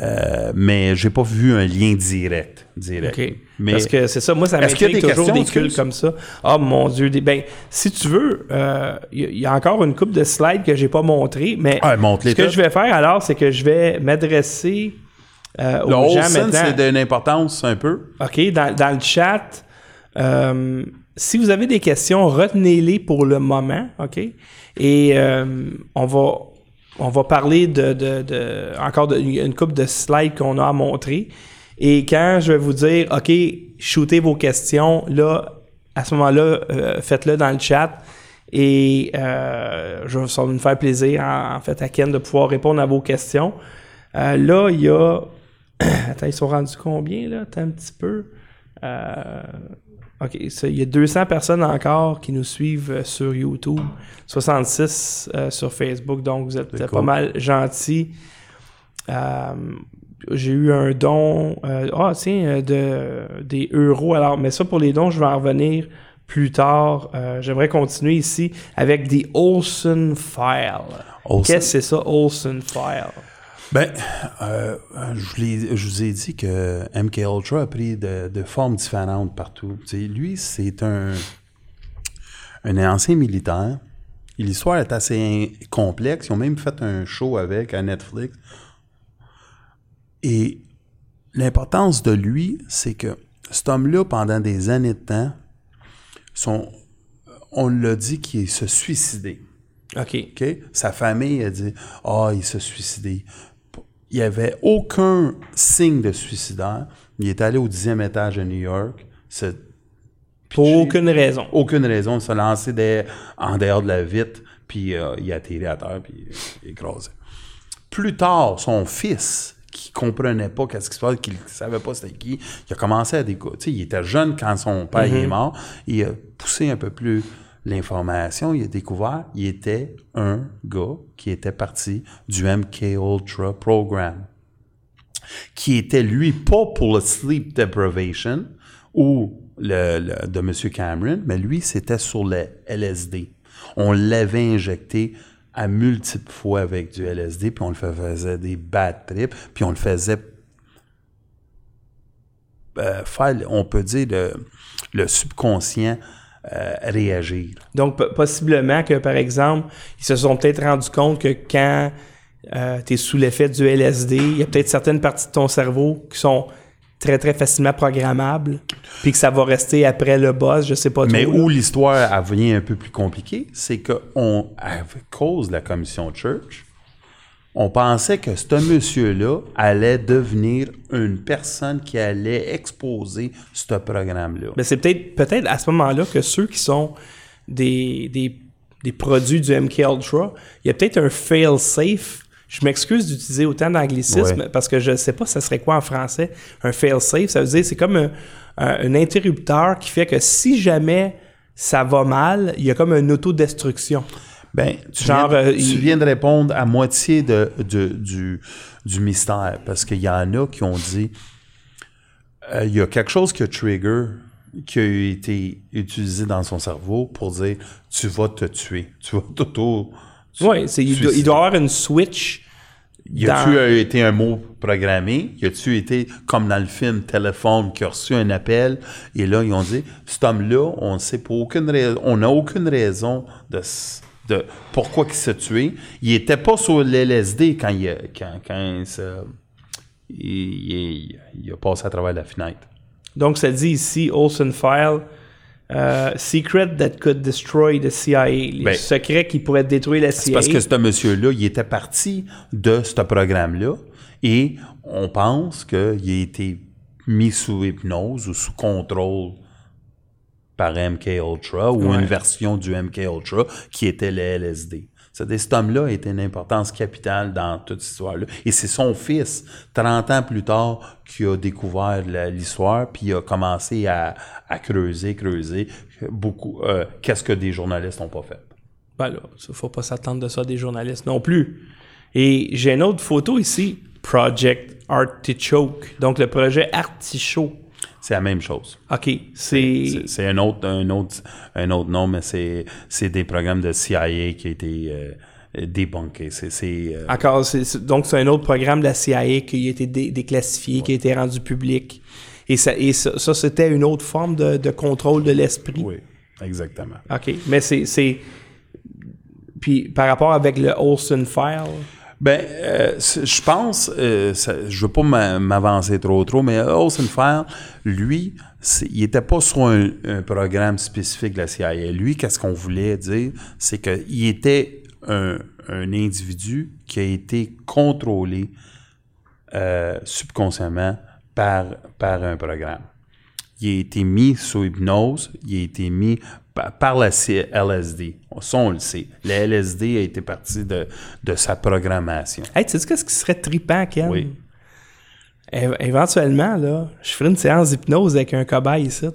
euh, mais j'ai pas vu un lien direct. direct. OK. Mais Parce que c'est ça, moi, ça m'intrigue toujours des cultes comme ça. Ah, mon Dieu. Des... Ben, si tu veux, euh, il y, a- il y a encore une coupe de slides que j'ai pas montré, mais ce que je vais faire alors, c'est que je vais m'adresser euh, aux le gens maintenant. c'est d'une importance un peu. OK, dans, dans le chat, euh, si vous avez des questions, retenez-les pour le moment, OK? Et euh, on va on va parler de, de, de- encore de, une coupe de slides qu'on a à montrer. Et quand je vais vous dire, OK, shootez vos questions, là, à ce moment-là, euh, faites-le dans le chat. Et euh, je, ça va me faire plaisir, en, fait, à Ken, de pouvoir répondre à vos questions. Euh, là, il y a *clears throat* Attends, ils sont rendus combien, là? Attends un petit peu. OK, il y a 200 personnes encore qui nous suivent euh, sur YouTube, 66 euh, sur Facebook, donc vous êtes cool. pas mal gentils. Euh, J'ai eu un don, euh, ah tiens, de, des euros. Alors, mais ça pour les dons, je vais en revenir plus tard. J'aimerais continuer ici avec des Olsen File. Olsen? Qu'est-ce que c'est ça, Olsen File? Ben, euh, je, vous l'ai- je vous ai dit que MK Ultra a pris de, de formes différentes partout. Lui, c'est un, un ancien militaire. L'histoire est assez complexe. Ils ont même fait un show avec à Netflix. Et l'importance de lui, c'est que cet homme-là, pendant des années de temps, son, on l'a dit qu'il se suicidait. OK. OK? Sa famille a dit Ah, il s'est suicidé. Il n'y avait aucun signe de suicidaire. Il est allé au dixième étage de New York. Pour aucune raison. aucune raison. Il s'est lancé des- en dehors de la vitre, puis euh, il a atterri à terre, puis il est écrasé. Plus tard, son fils, qui comprenait pas qu'est-ce qui se passe, qui ne savait pas c'était qui, il a commencé à découvrir. Il était jeune quand son père il est mort. Il a poussé un peu plus l'information. Il a découvert il était un gars qui était parti du MK Ultra Program qui était lui pas pour le sleep deprivation ou le, de M. Cameron, mais lui c'était sur le LSD. On l'avait injecté à multiples fois avec du LSD, puis on le faisait des bad trips, puis on le faisait euh, faire, on peut dire, le, le subconscient euh, réagir. Donc, po- possiblement que, par exemple, ils se sont peut-être rendus compte que quand tu es sous l'effet du LSD, il y a peut-être certaines parties de ton cerveau qui sont très, très facilement programmables, puis que ça va rester après le boss, je sais pas Mais trop. où l'histoire devient un peu plus compliquée, c'est que on, à cause de la commission Church, on pensait que ce monsieur-là allait devenir une personne qui allait exposer ce programme-là. Mais c'est peut-être peut-être à ce moment-là que ceux qui sont des, des, des produits du MK Ultra, il y a peut-être un fail safe. Je m'excuse d'utiliser autant d'anglicisme Ouais. parce que je ne sais pas ça serait quoi en français. Un fail safe, ça veut dire c'est comme un, un- un interrupteur qui fait que si jamais ça va mal, il y a comme une autodestruction. Ben, tu, Genre, viens, euh, tu il- viens de répondre à moitié de, de- du, du mystère, parce qu'il y en a qui ont dit euh, il y a quelque chose que trigger qui a été utilisé dans son cerveau pour dire tu vas te tuer, tu vas t'auto. Oui, il, doit, y avoir une switch. Y a-tu dans- été un mot programmé? Y a-tu été comme dans le film Téléphone qui a reçu un appel et là ils ont dit cet homme-là, on ne sait pour aucune raison, on n'a aucune raison de, s- de pourquoi il s'est tué. Il était pas sur l'LSD quand il a, quand, quand il, se- il- a passé à travers la fenêtre. Donc, ça dit ici, Olsen File, euh, Secret that could destroy the CIA. Les Ben, secrets qui pourraient détruire la C'est CIA. parce que ce monsieur-là, il était parti de ce programme-là et on pense qu'il a été mis sous hypnose ou sous contrôle par MK Ultra ou Ouais. une version du MK Ultra qui était le LSD. C'est-à-dire, cet homme-là était une importance capitale dans toute cette histoire-là. Et c'est son fils, 30 ans plus tard, qui a découvert l'histoire, puis a commencé à, à creuser, creuser beaucoup. euh, Qu'est-ce que des journalistes n'ont pas fait? Ben là, faut pas s'attendre de ça des journalistes non plus. Et j'ai une autre photo ici, Project Artichoke. Donc, le projet Artichaut. C'est la même chose. OK, c'est... Un autre, un autre, un autre nom, mais c'est, des programmes de CIA qui a été euh. C'est, euh, Encore, donc c'est un autre programme de la CIA qui a été dé- déclassifié, qui a été rendu public. Et ça, et ça, ça, c'était une autre forme de, de contrôle de l'esprit. oui, exactement. OK, mais c'est... c'est- Puis par rapport avec le Olsen File, Ben, euh, je pense, euh, ça- je veux pas m'a- m'avancer trop trop, mais Olsenfeld, lui, il était pas sur un, programme spécifique de la CIA. Lui, qu'est-ce qu'on voulait dire, c'est qu'il était un, un individu qui a été contrôlé euh, subconsciemment par, par un programme. Il a été mis sous hypnose, il a été mis par, la LSD. Ça, on le sait. La LSD a été partie de, de sa programmation. hey, tu sais qu'est-ce qui serait trippant, Ken? Oui. É- éventuellement, là, je ferai une séance d'hypnose avec un cobaye ici.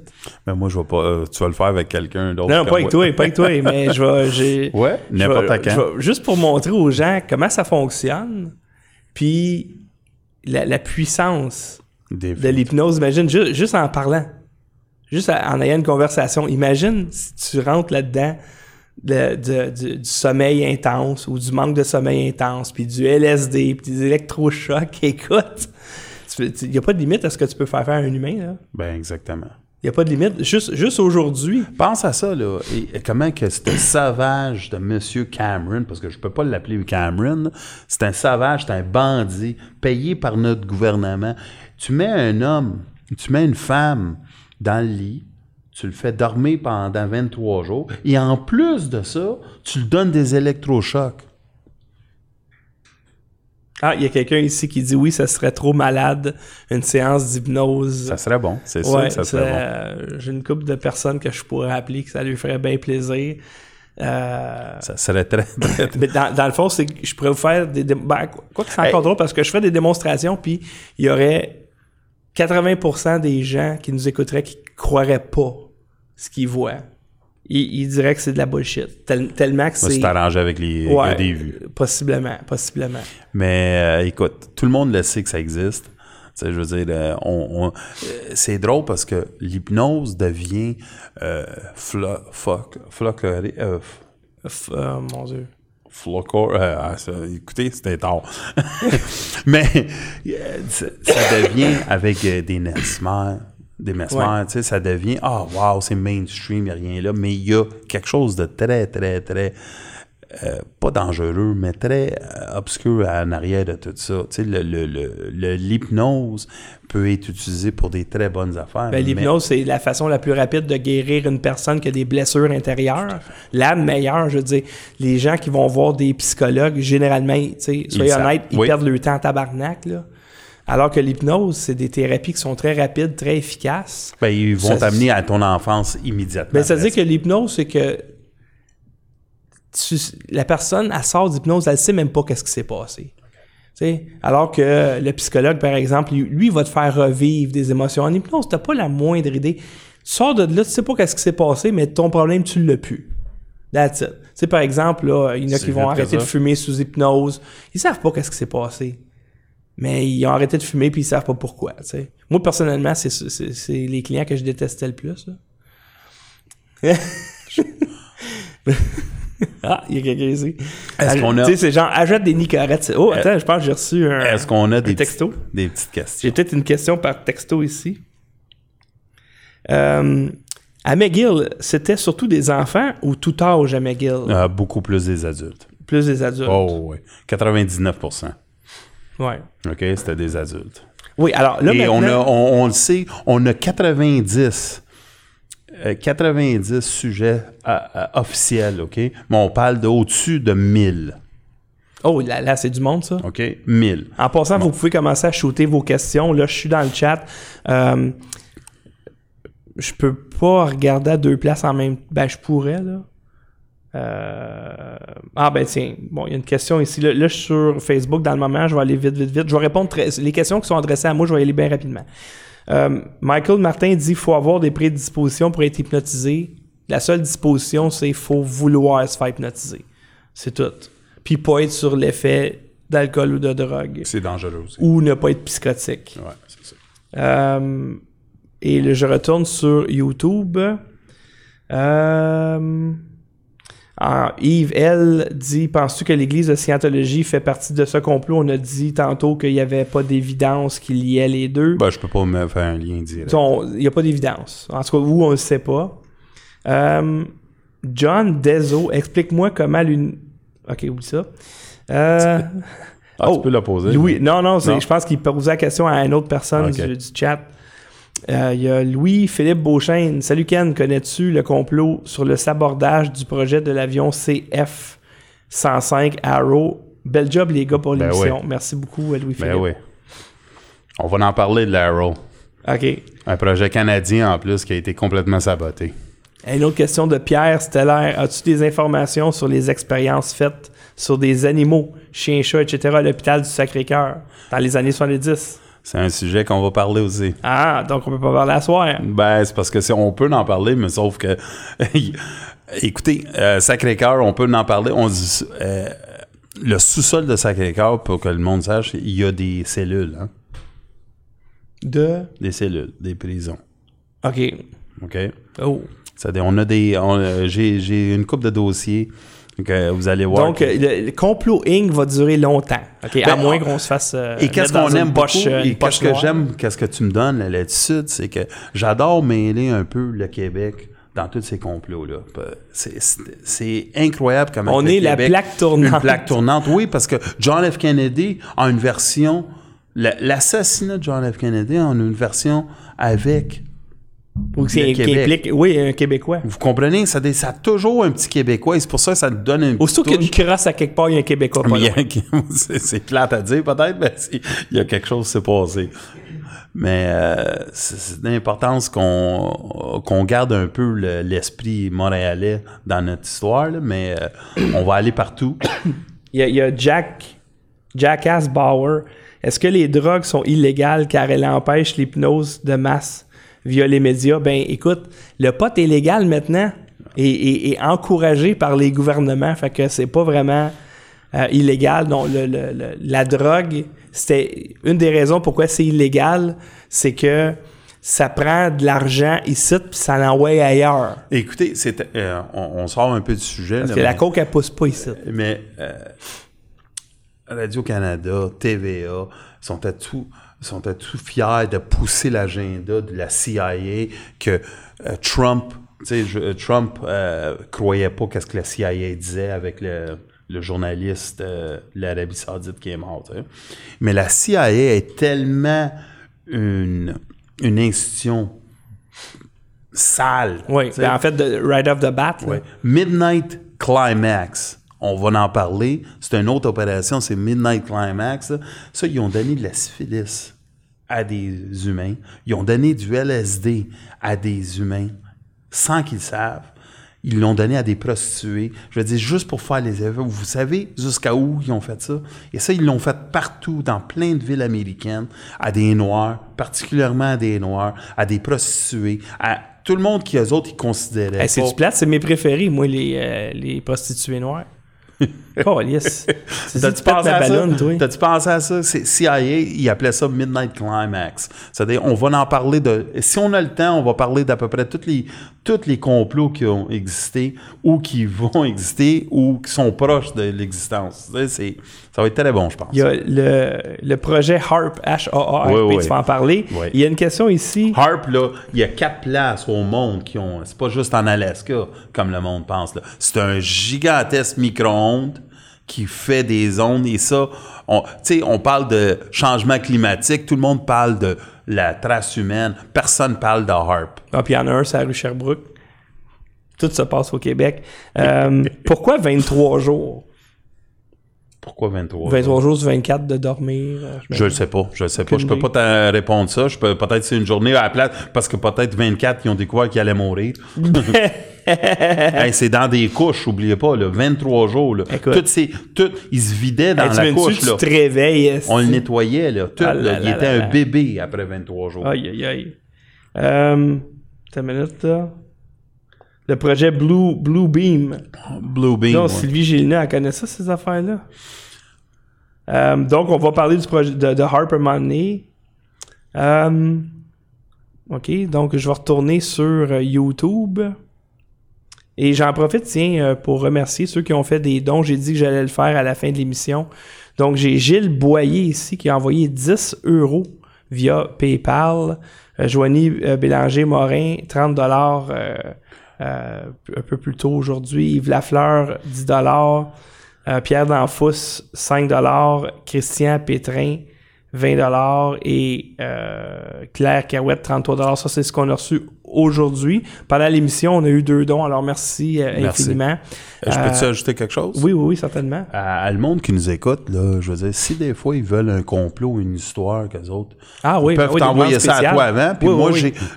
Mais moi, je vais pas. euh, tu vas le faire avec quelqu'un d'autre. Non, pas avec toi, pas avec toi, *laughs* mais je vais. Ouais, n'importe quand. Juste pour montrer aux gens comment ça fonctionne, puis la, la puissance de l'hypnose. Imagine, ju- juste en parlant, juste à- en ayant une conversation, imagine si tu rentres là-dedans de- de- du, du sommeil intense ou du manque de sommeil intense, puis du LSD, puis des électrochocs. *laughs* Écoute, il n'y a pas de limite à ce que tu peux faire faire à un humain. là. Ben, exactement. Il n'y a pas de limite. Juste, juste aujourd'hui, Pense à ça, là. Et, comment que c'était sauvage de M. Cameron, parce que je peux pas l'appeler Cameron, c'est un sauvage, c'est un bandit, payé par notre gouvernement. Tu mets un homme, tu mets une femme dans le lit, tu le fais dormir pendant 23 jours, et en plus de ça, tu lui donnes des électrochocs. Ah, il y a quelqu'un ici qui dit oui, ça serait trop malade, une séance d'hypnose. Ça serait bon, c'est sûr Ouais, que ça serait bon. euh, J'ai une couple de personnes que je pourrais appeler que ça lui ferait bien plaisir. Euh, Ça serait très, très, *laughs* mais dans, dans le fond, c'est que je pourrais vous faire des. Ben, quoi quoi que c'est encore Hey. drôle parce que je ferais des démonstrations, puis il y aurait 80% des gens qui nous écouteraient qui croiraient pas ce qu'ils voient. Ils, ils diraient que c'est de la bullshit. Tel- tellement que c'est. c'est arrangé avec les Ouais, gars des vues. Possiblement, possiblement. Mais euh, écoute, tout le monde le sait que ça existe. Je veux dire, euh, on, on- euh, c'est drôle parce que l'hypnose devient euh, flo, foc- flocoré- euh, F- euh, mon Dieu. Flocor- euh, ah, écoutez, c'était tard. *laughs* Mais euh, ça, devient avec euh, des nesmères, des tu sais, ça devient, ah, wow, c'est mainstream, il n'y a rien là, mais il y a quelque chose de très, très, très, euh, pas dangereux, mais très euh, obscur en arrière de tout ça. Tu sais, le- le- le- le- l'hypnose peut être utilisée pour des très bonnes affaires. Ben, mais- L'hypnose, c'est la façon la plus rapide de guérir une personne qui a des blessures intérieures. La meilleure, je veux dire, les gens qui vont voir des psychologues, généralement, tu sais, soyez honnêtes, ils Oui. perdent leur temps en tabarnak, là. Alors que l'hypnose, c'est des thérapies qui sont très rapides, très efficaces. Ben, ils vont t'amener à ton enfance immédiatement. Ben, ça veut dire que l'hypnose, c'est que tu- la personne, elle sort d'hypnose, elle sait même pas qu'est-ce qui s'est passé. Tu Alors que le psychologue, par exemple, lui, lui, va te faire revivre des émotions. En hypnose, t'as pas la moindre idée. Tu sors de là, tu sais pas qu'est-ce qui s'est passé, mais ton problème, tu l'as plus. That's it. Tu sais, par exemple, là, il y en a qui vont arrêter de fumer sous hypnose. Ils savent pas qu'est-ce qui s'est passé. Mais ils ont arrêté de fumer puis ils savent pas pourquoi. tu. Moi, personnellement, c'est c'est- c'est les clients que je détestais le plus. là. *laughs* *laughs* ah, il y a quelqu'un ici. Est-ce qu'on a- Tu sais, c'est genre, ajoute des nicorettes. Oh, attends, je pense que j'ai reçu un, Est-ce qu'on a des, texto? petites- des petites questions? J'ai peut-être une question par texto ici. Euh, à McGill, c'était surtout des enfants ou tout âge à McGill? Euh, beaucoup plus des adultes. Plus des adultes. Oh, oui. 99% Ouais. OK? C'était des adultes. Oui, alors là, Et on, a, maintenant- on, on le sait, on a 90, euh, 90 sujets euh, euh, officiels, OK? Mais on parle d'au-dessus de 1000, Oh, là, là c'est du monde, ça? OK? 1000. En passant, vous pouvez commencer à shooter vos questions. Là, je suis dans le chat. Euh, je peux pas regarder à deux places en même Ben, je pourrais, là. Euh, Ah, ben tiens. Bon, il y a une question ici. Là, là, je suis sur Facebook dans le moment. Je vais aller vite, vite, vite. Je vais répondre très... Les questions qui sont adressées à moi, je vais y aller bien rapidement. Euh, Michael Martin dit qu'il faut avoir des prédispositions pour être hypnotisé. La seule disposition, c'est qu'il faut vouloir se faire hypnotiser. C'est tout. Puis pas être sur l'effet d'alcool ou de drogue. C'est dangereux aussi. Ou ne pas être psychotique. Ouais, c'est ça. Euh, et le- je retourne sur YouTube. Euh, ah, Yves L dit Penses-tu que l'Église de Scientologie fait partie de ce complot? On a dit tantôt qu'il n'y avait pas d'évidence qui liait les deux. Ben, je peux pas me faire un lien direct. Il n'y a pas d'évidence. En tout cas, où on ne le sait pas. Euh, John Dezo, explique-moi comment l'une. Ok, oublie ça. Euh, Ah, oh, tu peux la poser. Louis, non, non, je pense qu'il posait la question à une autre personne du chat. Euh, Il y a Louis-Philippe Beauchesne. Salut Ken, connais-tu le complot sur le sabordage du projet de l'avion CF-105 Arrow? Bel job les gars pour Ben l'émission. oui. Merci beaucoup euh, Louis-Philippe. Ben oui. On va en parler de l'Arrow. OK. Un projet canadien en plus qui a été complètement saboté. Une autre question de Pierre Stellaire. As-tu des informations sur les expériences faites sur des animaux, chiens, chats, etc. à l'hôpital du Sacré-Cœur dans les années 70? C'est un sujet qu'on va parler aussi. Ah, donc on peut pas parler à soir. Ben, c'est parce que c'est- on peut en parler, mais sauf que. *laughs* Écoutez, euh, Sacré-Cœur, on peut en parler. On dit, euh, le sous-sol de Sacré-Cœur, pour que le monde sache, il y a des cellules, hein? De? Des cellules, des prisons. OK. OK? Oh. C'est-à-dire, on a des. euh, J'ai j'ai une coupe de dossiers que vous allez voir. Donc, euh, le, le complot Inc. va durer longtemps. OK? à Ben, moins on- qu'on se fasse. euh, Et qu'est-ce qu'on aime poche, beaucoup, euh, et qu'est-ce que j'aime, qu'est-ce que tu me donnes là, là-dessus, c'est que j'adore mêler un peu le Québec dans tous ces complots-là. C'est- C'est c'est incroyable comment On est la Québec- plaque tournante. Une plaque tournante, oui, parce que John F. Kennedy a une version, la- l'assassinat de John F. Kennedy a une version avec Ou qui implique. Oui, un Québécois. Vous comprenez? Ça, a toujours un petit Québécois et c'est pour ça que ça donne un Aussitôt qu'il y a une crasse à quelque part, il y a un Québécois. *laughs* c'est plate à dire peut-être, mais il y a quelque chose qui s'est passé. Mais euh, c'est d'importance qu'on qu'on garde un peu le- l'esprit montréalais dans notre histoire, là, mais euh, on va aller partout. *coughs* Il y a, il y a Jack, Jackass Bauer. Est-ce que les drogues sont illégales car elles empêchent l'hypnose de masse? Via les médias? Ben, écoute, le pot est légal maintenant et, et- et encouragé par les gouvernements. Fait que c'est pas vraiment euh, illégal. Non, le- le- le- la drogue, c'était une des raisons pourquoi c'est illégal, c'est que ça prend de l'argent ici puis ça l'envoie ailleurs. Écoutez, euh, on, on sort un peu du sujet. Parce là, que la mais- coke, elle pousse pas ici. Mais euh, Radio-Canada, TVA, sont à tout. sont tout fiers de pousser l'agenda de la CIA que euh, Trump, tu sais, je- Trump euh, croyait pas qu'est-ce que la CIA disait avec le, le journaliste euh, de l'Arabie Saoudite qui est mort. Mais la CIA est tellement une, une institution sale. Oui, ben, en fait, right off the bat. Ouais. Midnight Climax. On va en parler. C'est une autre opération, c'est Midnight Climax. Ça, ils ont donné de la syphilis à des humains. Ils ont donné du LSD à des humains sans qu'ils savent. Ils l'ont donné à des prostituées. Je veux dire, juste pour faire les effets. Vous savez jusqu'à où ils ont fait ça? Et ça, ils l'ont fait partout, dans plein de villes américaines, à des Noirs, particulièrement à des Noirs, à des prostituées, à tout le monde qui, eux autres, ils considéraient. Hey, c'est du plate, c'est mes préférés, moi, les, euh, les prostituées noires. *laughs* oh, yes. *laughs* T'as-tu pensé à ça? toi? T'as-tu pensé à ça? CIA, ils appelaient ça Midnight Climax. C'est-à-dire, on va en parler de... Si on a le temps, on va parler d'à peu près tous les, tous les complots qui ont existé ou qui *laughs* vont exister ou qui sont proches de l'existence. C'est- Ça va être très bon, je pense. Il y a le, le projet HARP, H-A-A-R-P, ouais. tu vas en parler. Il y a une question ici. Harp, là, il y a quatre places au monde qui ont. C'est pas juste en Alaska, comme le monde pense. là. C'est un gigantesque micro-ondes qui fait des ondes et ça, on, tu sais, on parle de changement climatique, tout le monde parle de la trace humaine, personne parle de Harp. Ah, puis il y en a un, c'est à rue Sherbrooke. Tout se passe au Québec. Euh, pourquoi 23 jours? Pourquoi 23? 23 jours sur 24 de dormir? euh, Je le sais pas, je le sais pas. Je peux pas te répondre ça. Je peux peut-être c'est une journée à la place parce que peut-être 24 ils ont découvert qu'ils allaient mourir. *laughs* Hey, c'est dans des couches, oubliez pas, là, 23 jours. Là. Écoute. Tout, il se vidait dans Hey, la couche. tu Là. te réveilles. On le nettoyait. Là, tout, Ah là. là il était un bébé après 23 jours. Aïe, aïe, aïe. Euh, t'as une minute, là. Le projet Blue, Blue Beam. Blue Beam. Non, ouais. Sylvie Gélina, elle connaît ça, ces affaires-là? Euh, donc, on va parler du projet de, de Harper Money. Euh, OK, donc je vais retourner sur euh, YouTube. Et j'en profite, tiens, pour remercier ceux qui ont fait des dons. J'ai dit que j'allais le faire à la fin de l'émission. Donc, j'ai Gilles Boyer ici qui a envoyé 10 euros via PayPal. Euh, Joanie Bélanger-Morin, 30 dollars euh, un peu plus tôt aujourd'hui. Yves Lafleur, 10 dollars. Euh, Pierre Danfous, 5 dollars. Christian Pétrin, 20 dollars. Et euh, Claire Carouette, 33 dollars. Ça, c'est ce qu'on a reçu aujourd'hui. Pendant l'émission, on a eu deux dons. Alors, merci, euh, Merci. infiniment. Euh, Je peux-tu Euh, ajouter quelque chose? oui, oui, oui, certainement. À, à le monde qui nous écoute, là, je veux dire, si des fois ils veulent un complot ou une histoire qu'eux autres, Ah oui, ils peuvent oui, des t'envoyer ça à toi avant. Puis Oui, moi,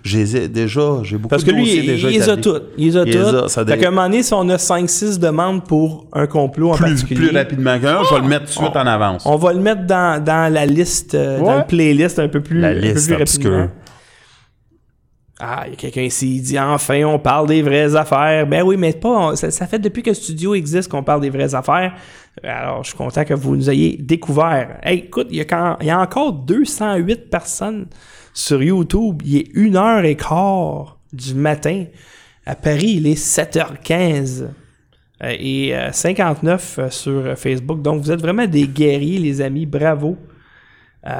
j'ai, déjà, j'ai beaucoup Parce de que lui, il, déjà il les a toutes. Il les a toutes. Fait qu'à un moment donné, si on a 5-6 demandes pour un complot en plus, particulier, plus rapidement qu'un, je vais le mettre tout de suite en avance. on va le mettre dans, dans la liste, dans le playlist un peu plus, La un peu liste plus obscure. rapidement. Ah, il y a quelqu'un ici, il dit enfin on parle des vraies affaires. Ben oui, mais pas. Ça, fait depuis que le studio existe qu'on parle des vraies affaires. Alors, je suis content que vous nous ayez découvert. Écoute, il y a, il y a encore 208 personnes sur YouTube. Il est 1h15 du matin. À Paris, il est 7h15. Euh, et euh, 59 euh, sur euh, Facebook. Donc, vous êtes vraiment des guerriers, les amis. Bravo. Euh,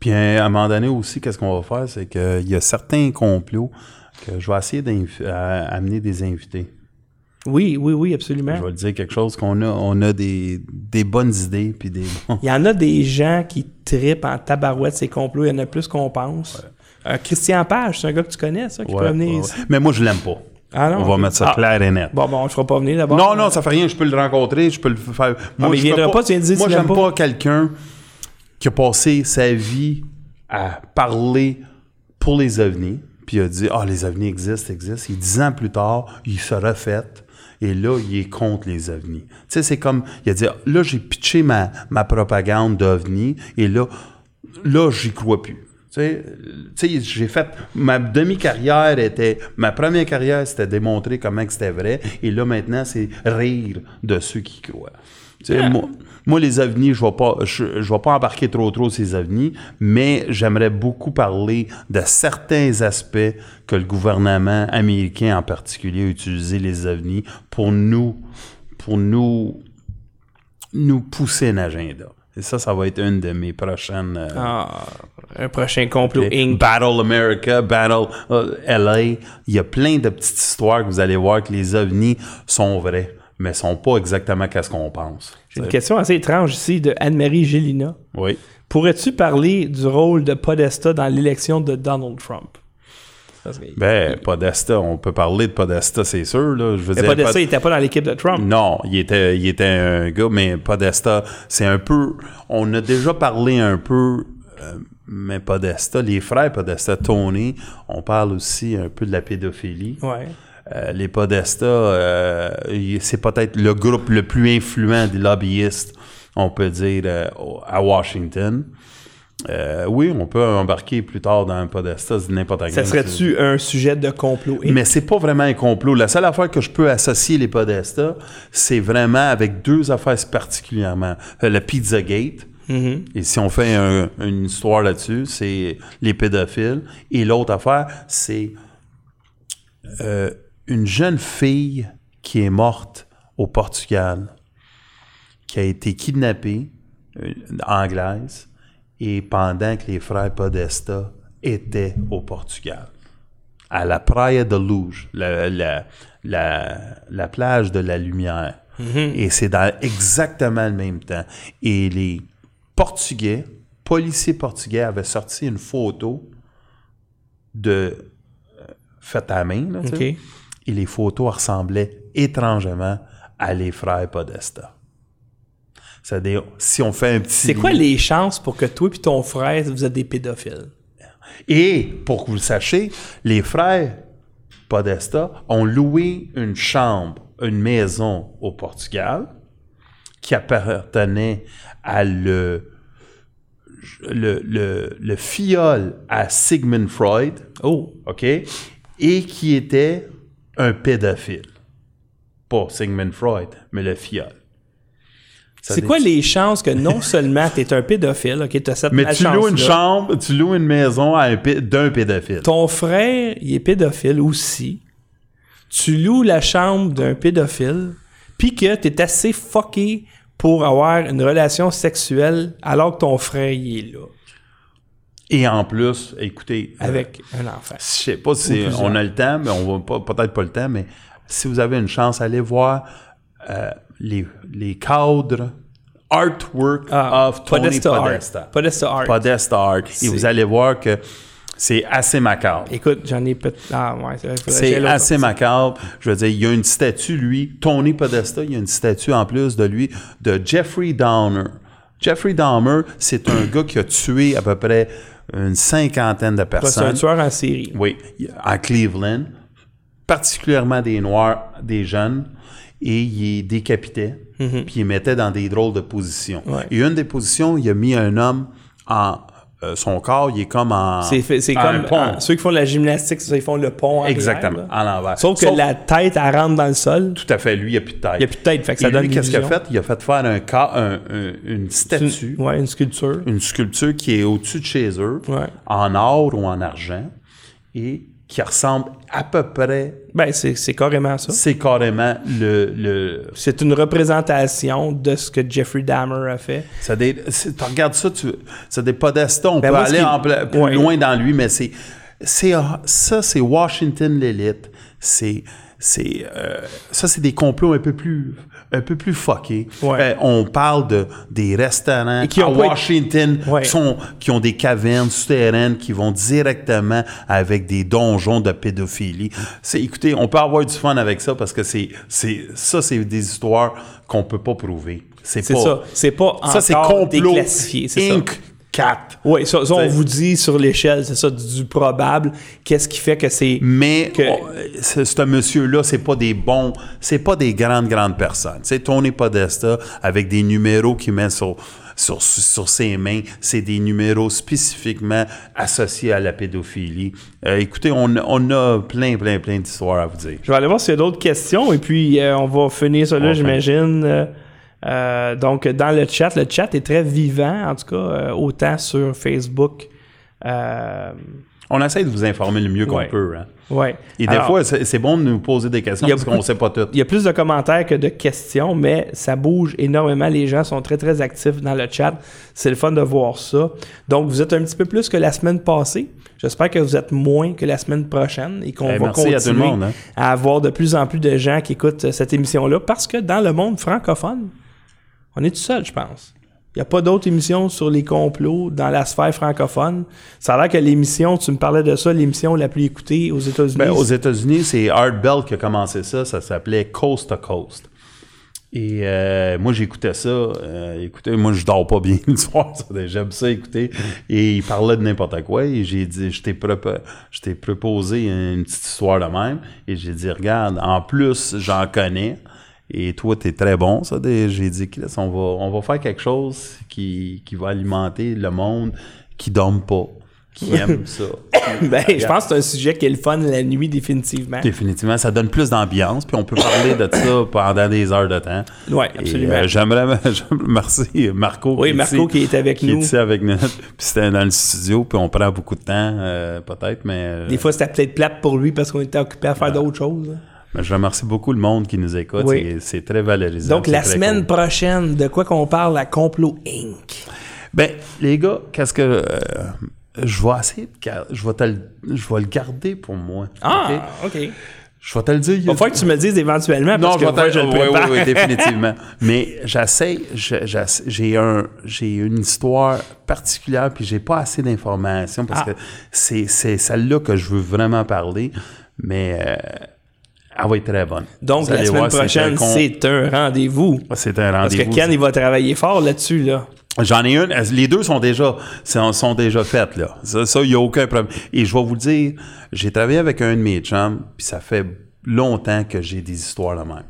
Puis à un moment donné aussi, qu'est-ce qu'on va faire, c'est qu'il y a certains complots que je vais essayer d'amener des invités. oui, oui, oui, absolument. Je vais le dire quelque chose qu'on a, on a des, des bonnes idées puis des. Il y en a des gens qui tripent en tabarouette ces complots. Il y en a plus qu'on pense. Euh, Christian Page, c'est un gars que tu connais, ça, qui Ouais, peut venir ouais, ici. Mais moi, je l'aime pas. Ah non, on va mettre ça Ah. clair et net. Bon, bon, on ne fera pas venir d'abord. Non, non, ça fait rien. Je peux le rencontrer, je peux le faire. Moi, mais il je viendra pas, tu viens de dire Moi, j'aime pas, pas. quelqu'un qui a passé sa vie à parler pour les ovnis, puis il a dit Ah, les ovnis existent, existent. Et dix ans plus tard, il se refait. Et là, il est contre les ovnis. Tu sais, c'est comme, il a dit, là, j'ai pitché ma, propagande d'ovnis, et là, là, j'y crois plus. Tu sais, j'ai fait, ma demi-carrière était, ma première carrière, c'était démontrer comment c'était vrai, et là, maintenant, c'est rire de ceux qui croient. Moi, moi, les ovnis, je ne vais, pas- je, je vais pas embarquer trop trop ces ovnis, mais j'aimerais beaucoup parler de certains aspects que le gouvernement américain en particulier a utilisé les ovnis pour nous, pour nous, nous pousser un agenda. Et ça, ça va être une de mes prochaines. euh, Ah, un prochain complot. Inc. Battle America, Battle euh, LA. Il y a plein de petites histoires que vous allez voir que les ovnis sont vrais, mais sont pas exactement qu'est-ce qu'on pense. J'ai une question assez étrange ici de Anne-Marie Gélina. Oui. Pourrais-tu parler du rôle de Podesta dans l'élection de Donald Trump? Ben, Podesta, on peut parler de Podesta, c'est sûr. Là. Je veux Mais dire, Podesta, Pod- il était pas dans l'équipe de Trump. Non, il était, il était un gars, mais Podesta, c'est un peu. On a déjà parlé un peu, euh, mais Podesta, les frères Podesta, Tony, on parle aussi un peu de la pédophilie. Ouais. Euh, les Podesta, euh, c'est peut-être le groupe le plus influent des lobbyistes, on peut dire, euh, à Washington. Euh, oui, on peut embarquer plus tard dans un Podesta, n'importe Ça quel. serait-tu un sujet de complot? Mais c'est pas vraiment un complot. La seule affaire que je peux associer les Podesta, c'est vraiment avec deux affaires particulièrement. Le Pizzagate. Et si on fait un- une histoire là-dessus, c'est les pédophiles. Et l'autre affaire, c'est euh, une jeune fille qui est morte au Portugal, qui a été kidnappée, euh, anglaise, et pendant que les frères Podesta étaient au Portugal à la Praia de Luz, la, la, la, la plage de la lumière. Et c'est dans exactement le même temps. Et les Portugais, policiers portugais, avaient sorti une photo de euh, faite à la main. là, tu sais. OK. Et les photos ressemblaient étrangement à les frères Podesta. C'est-à-dire, si on fait un petit... C'est quoi les chances pour que toi et ton frère, vous êtes des pédophiles? Et pour que vous le sachiez, les frères Podesta ont loué une chambre, une maison au Portugal qui appartenait à le, le, le, le fiole à Sigmund Freud, Oh, OK, et qui était un pédophile. Pas Sigmund Freud, mais le fiole. C'est quoi les chances que non *laughs* seulement tu es un pédophile, ok, tu as cette Mais tu loues une chambre, tu loues une maison un d'un pédophile. Ton frère, il est pédophile aussi. Tu loues la chambre d'un pédophile, puis que tu es assez fucké pour avoir une relation sexuelle alors que ton frère, il est là, Et en plus, écoutez, euh, avec un enfant. je sais pas si on a le temps, mais on va pas, peut-être pas le temps, mais si vous avez une chance, allez voir euh, les, les cadres artwork Ah, of Tony Podesta Art. Podesta. Art. Podesta Art. Et vous allez voir que c'est assez macabre. Écoute, j'en ai peut Ah, ouais, c'est assez macabre. Je veux dire, il y a une statue, lui, Tony Podesta, il y a une statue en plus de lui, de Jeffrey Dahmer. Jeffrey Dahmer, c'est un gars qui a tué à peu près une cinquantaine de Ouais, C'est un personnes. tueur en série. Oui, à Cleveland, particulièrement des Noirs, des jeunes, et il les décapitait, puis il les mettait dans des drôles de positions. Mhm. Ouais. Et une des positions, il a mis un homme en... euh, son corps, il est comme en... C'est fait- c'est en comme pont. ceux qui font de la gymnastique, c'est ça, ils font le pont. arrière, Exactement, là. à l'envers. Sauf que la tête, elle rentre dans le sol. Tout à fait, lui, il n'y a plus de tête. Il n'y a plus de tête, fait que ça Et donne lui, qu'est-ce qu'il a fait? Il a fait faire un cas, un- un- une statue, Ouais, une sculpture. une sculpture qui est au-dessus de chez eux, Ouais. en or ou en argent, et qui ressemble à peu près, Ben, c'est carrément ça. c'est carrément le... le C'est une représentation de ce que Jeffrey Dahmer a fait. ça des, tu regardes ça, tu, c'est des podestas, on Ben, peut aller en pla- plus Ouais. loin dans lui, mais c'est, c'est ça, c'est Washington l'élite, c'est c'est euh, ça c'est des complots un peu plus un peu plus fuckés. Ouais. Euh, on parle de des restaurants Et qui à Washington Ouais. qui sont qui ont des cavernes souterraines qui vont directement avec des donjons de pédophilie. C'est écoutez, on peut avoir du fun avec ça parce que c'est c'est ça c'est des histoires qu'on peut pas prouver. C'est pas ça. C'est pas ça, c'est complot déclassifié. C'est ça. Inc. 4. Oui, ça, ça, on vous dit sur l'échelle, c'est ça, du, du probable. Qu'est-ce qui fait que c'est. Mais que- on- ce, monsieur-là, c'est pas des bons, c'est pas des grandes, grandes personnes. C'est Tony Podesta avec des numéros qu'il met sur, sur, sur ses mains. C'est des numéros spécifiquement associés à la pédophilie. Euh, écoutez, on, on a plein, plein, plein d'histoires à vous dire. Je vais aller voir s'il y a d'autres questions et puis euh, on va finir ça là, j'imagine. Euh, euh, donc, dans le chat, le chat est très vivant, en tout cas, euh, autant sur Facebook Euh, On essaie de vous informer le mieux qu'on Ouais. peut. Hein. ouais. Et des Alors, fois, c'est bon de nous poser des questions parce qu'on ne sait pas tout. Il y a plus de commentaires que de questions, mais ça bouge énormément. Les gens sont très, très actifs dans le chat. C'est le fun de voir ça. Donc, vous êtes un petit peu plus que la semaine passée. J'espère que vous êtes moins que la semaine prochaine et qu'on Eh, va merci à tout le continuer monde, hein. à avoir de plus en plus de gens qui écoutent cette émission-là parce que dans le monde francophone, on est tout seul, je pense. Il n'y a pas d'autres émissions sur les complots dans la sphère francophone. Ça a l'air que l'émission, tu me parlais de ça, l'émission la plus écoutée aux États-Unis. Ben, aux États-Unis, c'est Art Bell qui a commencé ça. Ça s'appelait Coast to Coast. Et euh, moi, j'écoutais ça. euh, écoutez, moi, je dors pas bien *laughs* le soir. J'aime ça écouter. Et il parlait de n'importe quoi. Et j'ai dit, je t'ai proposé une petite histoire de même. Et j'ai dit, regarde, en plus, j'en connais. Et toi, t'es très bon, ça. J'ai dit, on va, on va faire quelque chose qui, qui va alimenter le monde qui dorme pas, qui aime ça. *laughs* Ben, je pense que c'est un sujet qui est le fun la nuit, définitivement. Définitivement, ça donne plus d'ambiance, puis on peut parler de ça *coughs* pendant des heures de temps. Et, absolument. euh, J'aimerais, *laughs* j'aime- merci Marco. Oui, est Marco ici, qui est avec qui nous. est ici avec nous. *laughs* Puis c'était dans le studio, puis on prend beaucoup de temps, euh, peut-être, mais euh, Des fois, c'était peut-être plate pour lui parce qu'on était occupé à faire d'autres choses. hein. Mais je remercie beaucoup le monde qui nous écoute. Oui. C'est- très valorisant. Donc, la semaine cool. prochaine, de quoi qu'on parle à Complot Inc? Ben, les gars, qu'est-ce que euh, je vais essayer de, je vais te le, je vais le garder pour moi. Ah, ok? Je vais te le dire. il falloir que tu me le dises éventuellement parce Non, que je vais moi, je le oui, oui, prépare. oui, *laughs* définitivement. Mais j'essaie, je- j'essa- j'ai un, j'ai une histoire particulière, puis j'ai pas assez d'informations parce Ah. que c'est, c'est celle-là que je veux vraiment parler, mais euh, elle va être très bonne. Donc, Vous la semaine voir, prochaine, c'est un rendez-vous. c'est un Parce que rendez-vous. Ken, il va travailler fort là-dessus, là. J'en ai une. Les deux sont déjà, sont, déjà faites, là. Ça, il n'y a aucun problème. Et je vais vous le dire, j'ai travaillé avec un de mes chums, puis ça fait longtemps que j'ai des histoires de même.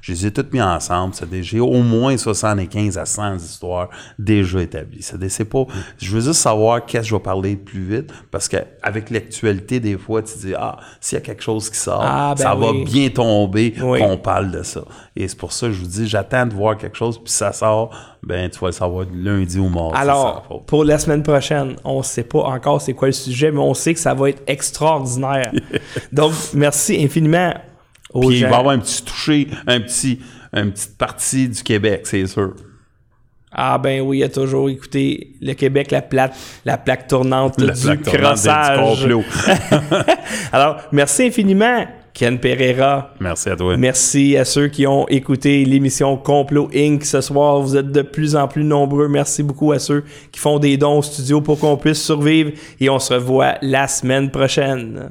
Je les ai toutes mis ensemble. J'ai au moins 75 à 100 histoires déjà établies. C'est pas, je veux juste savoir qu'est-ce que je vais parler plus vite, parce qu'avec l'actualité, des fois, tu dis, ah, s'il y a quelque chose qui sort, Ah, ben ça va bien tomber Oui. qu'on parle de ça. Et c'est pour ça que je vous dis, j'attends de voir quelque chose, puis si ça sort, ben tu vas le savoir lundi ou mardi. Alors, pour la semaine prochaine, on ne sait pas encore c'est quoi le sujet, mais on sait que ça va être extraordinaire. *laughs* Donc, merci infiniment Puis il va avoir un petit toucher, un petit, une petite partie du Québec, c'est sûr. Ah ben oui, il y a toujours, écoutez, le Québec, la, plate, la plaque tournante La du plaque tournante du crossage. complot. *laughs* Alors, merci infiniment, Ken Pereira. Merci à toi. Merci à ceux qui ont écouté l'émission Complot Inc. ce soir. Vous êtes de plus en plus nombreux. Merci beaucoup à ceux qui font des dons au studio pour qu'on puisse survivre. Et on se revoit la semaine prochaine.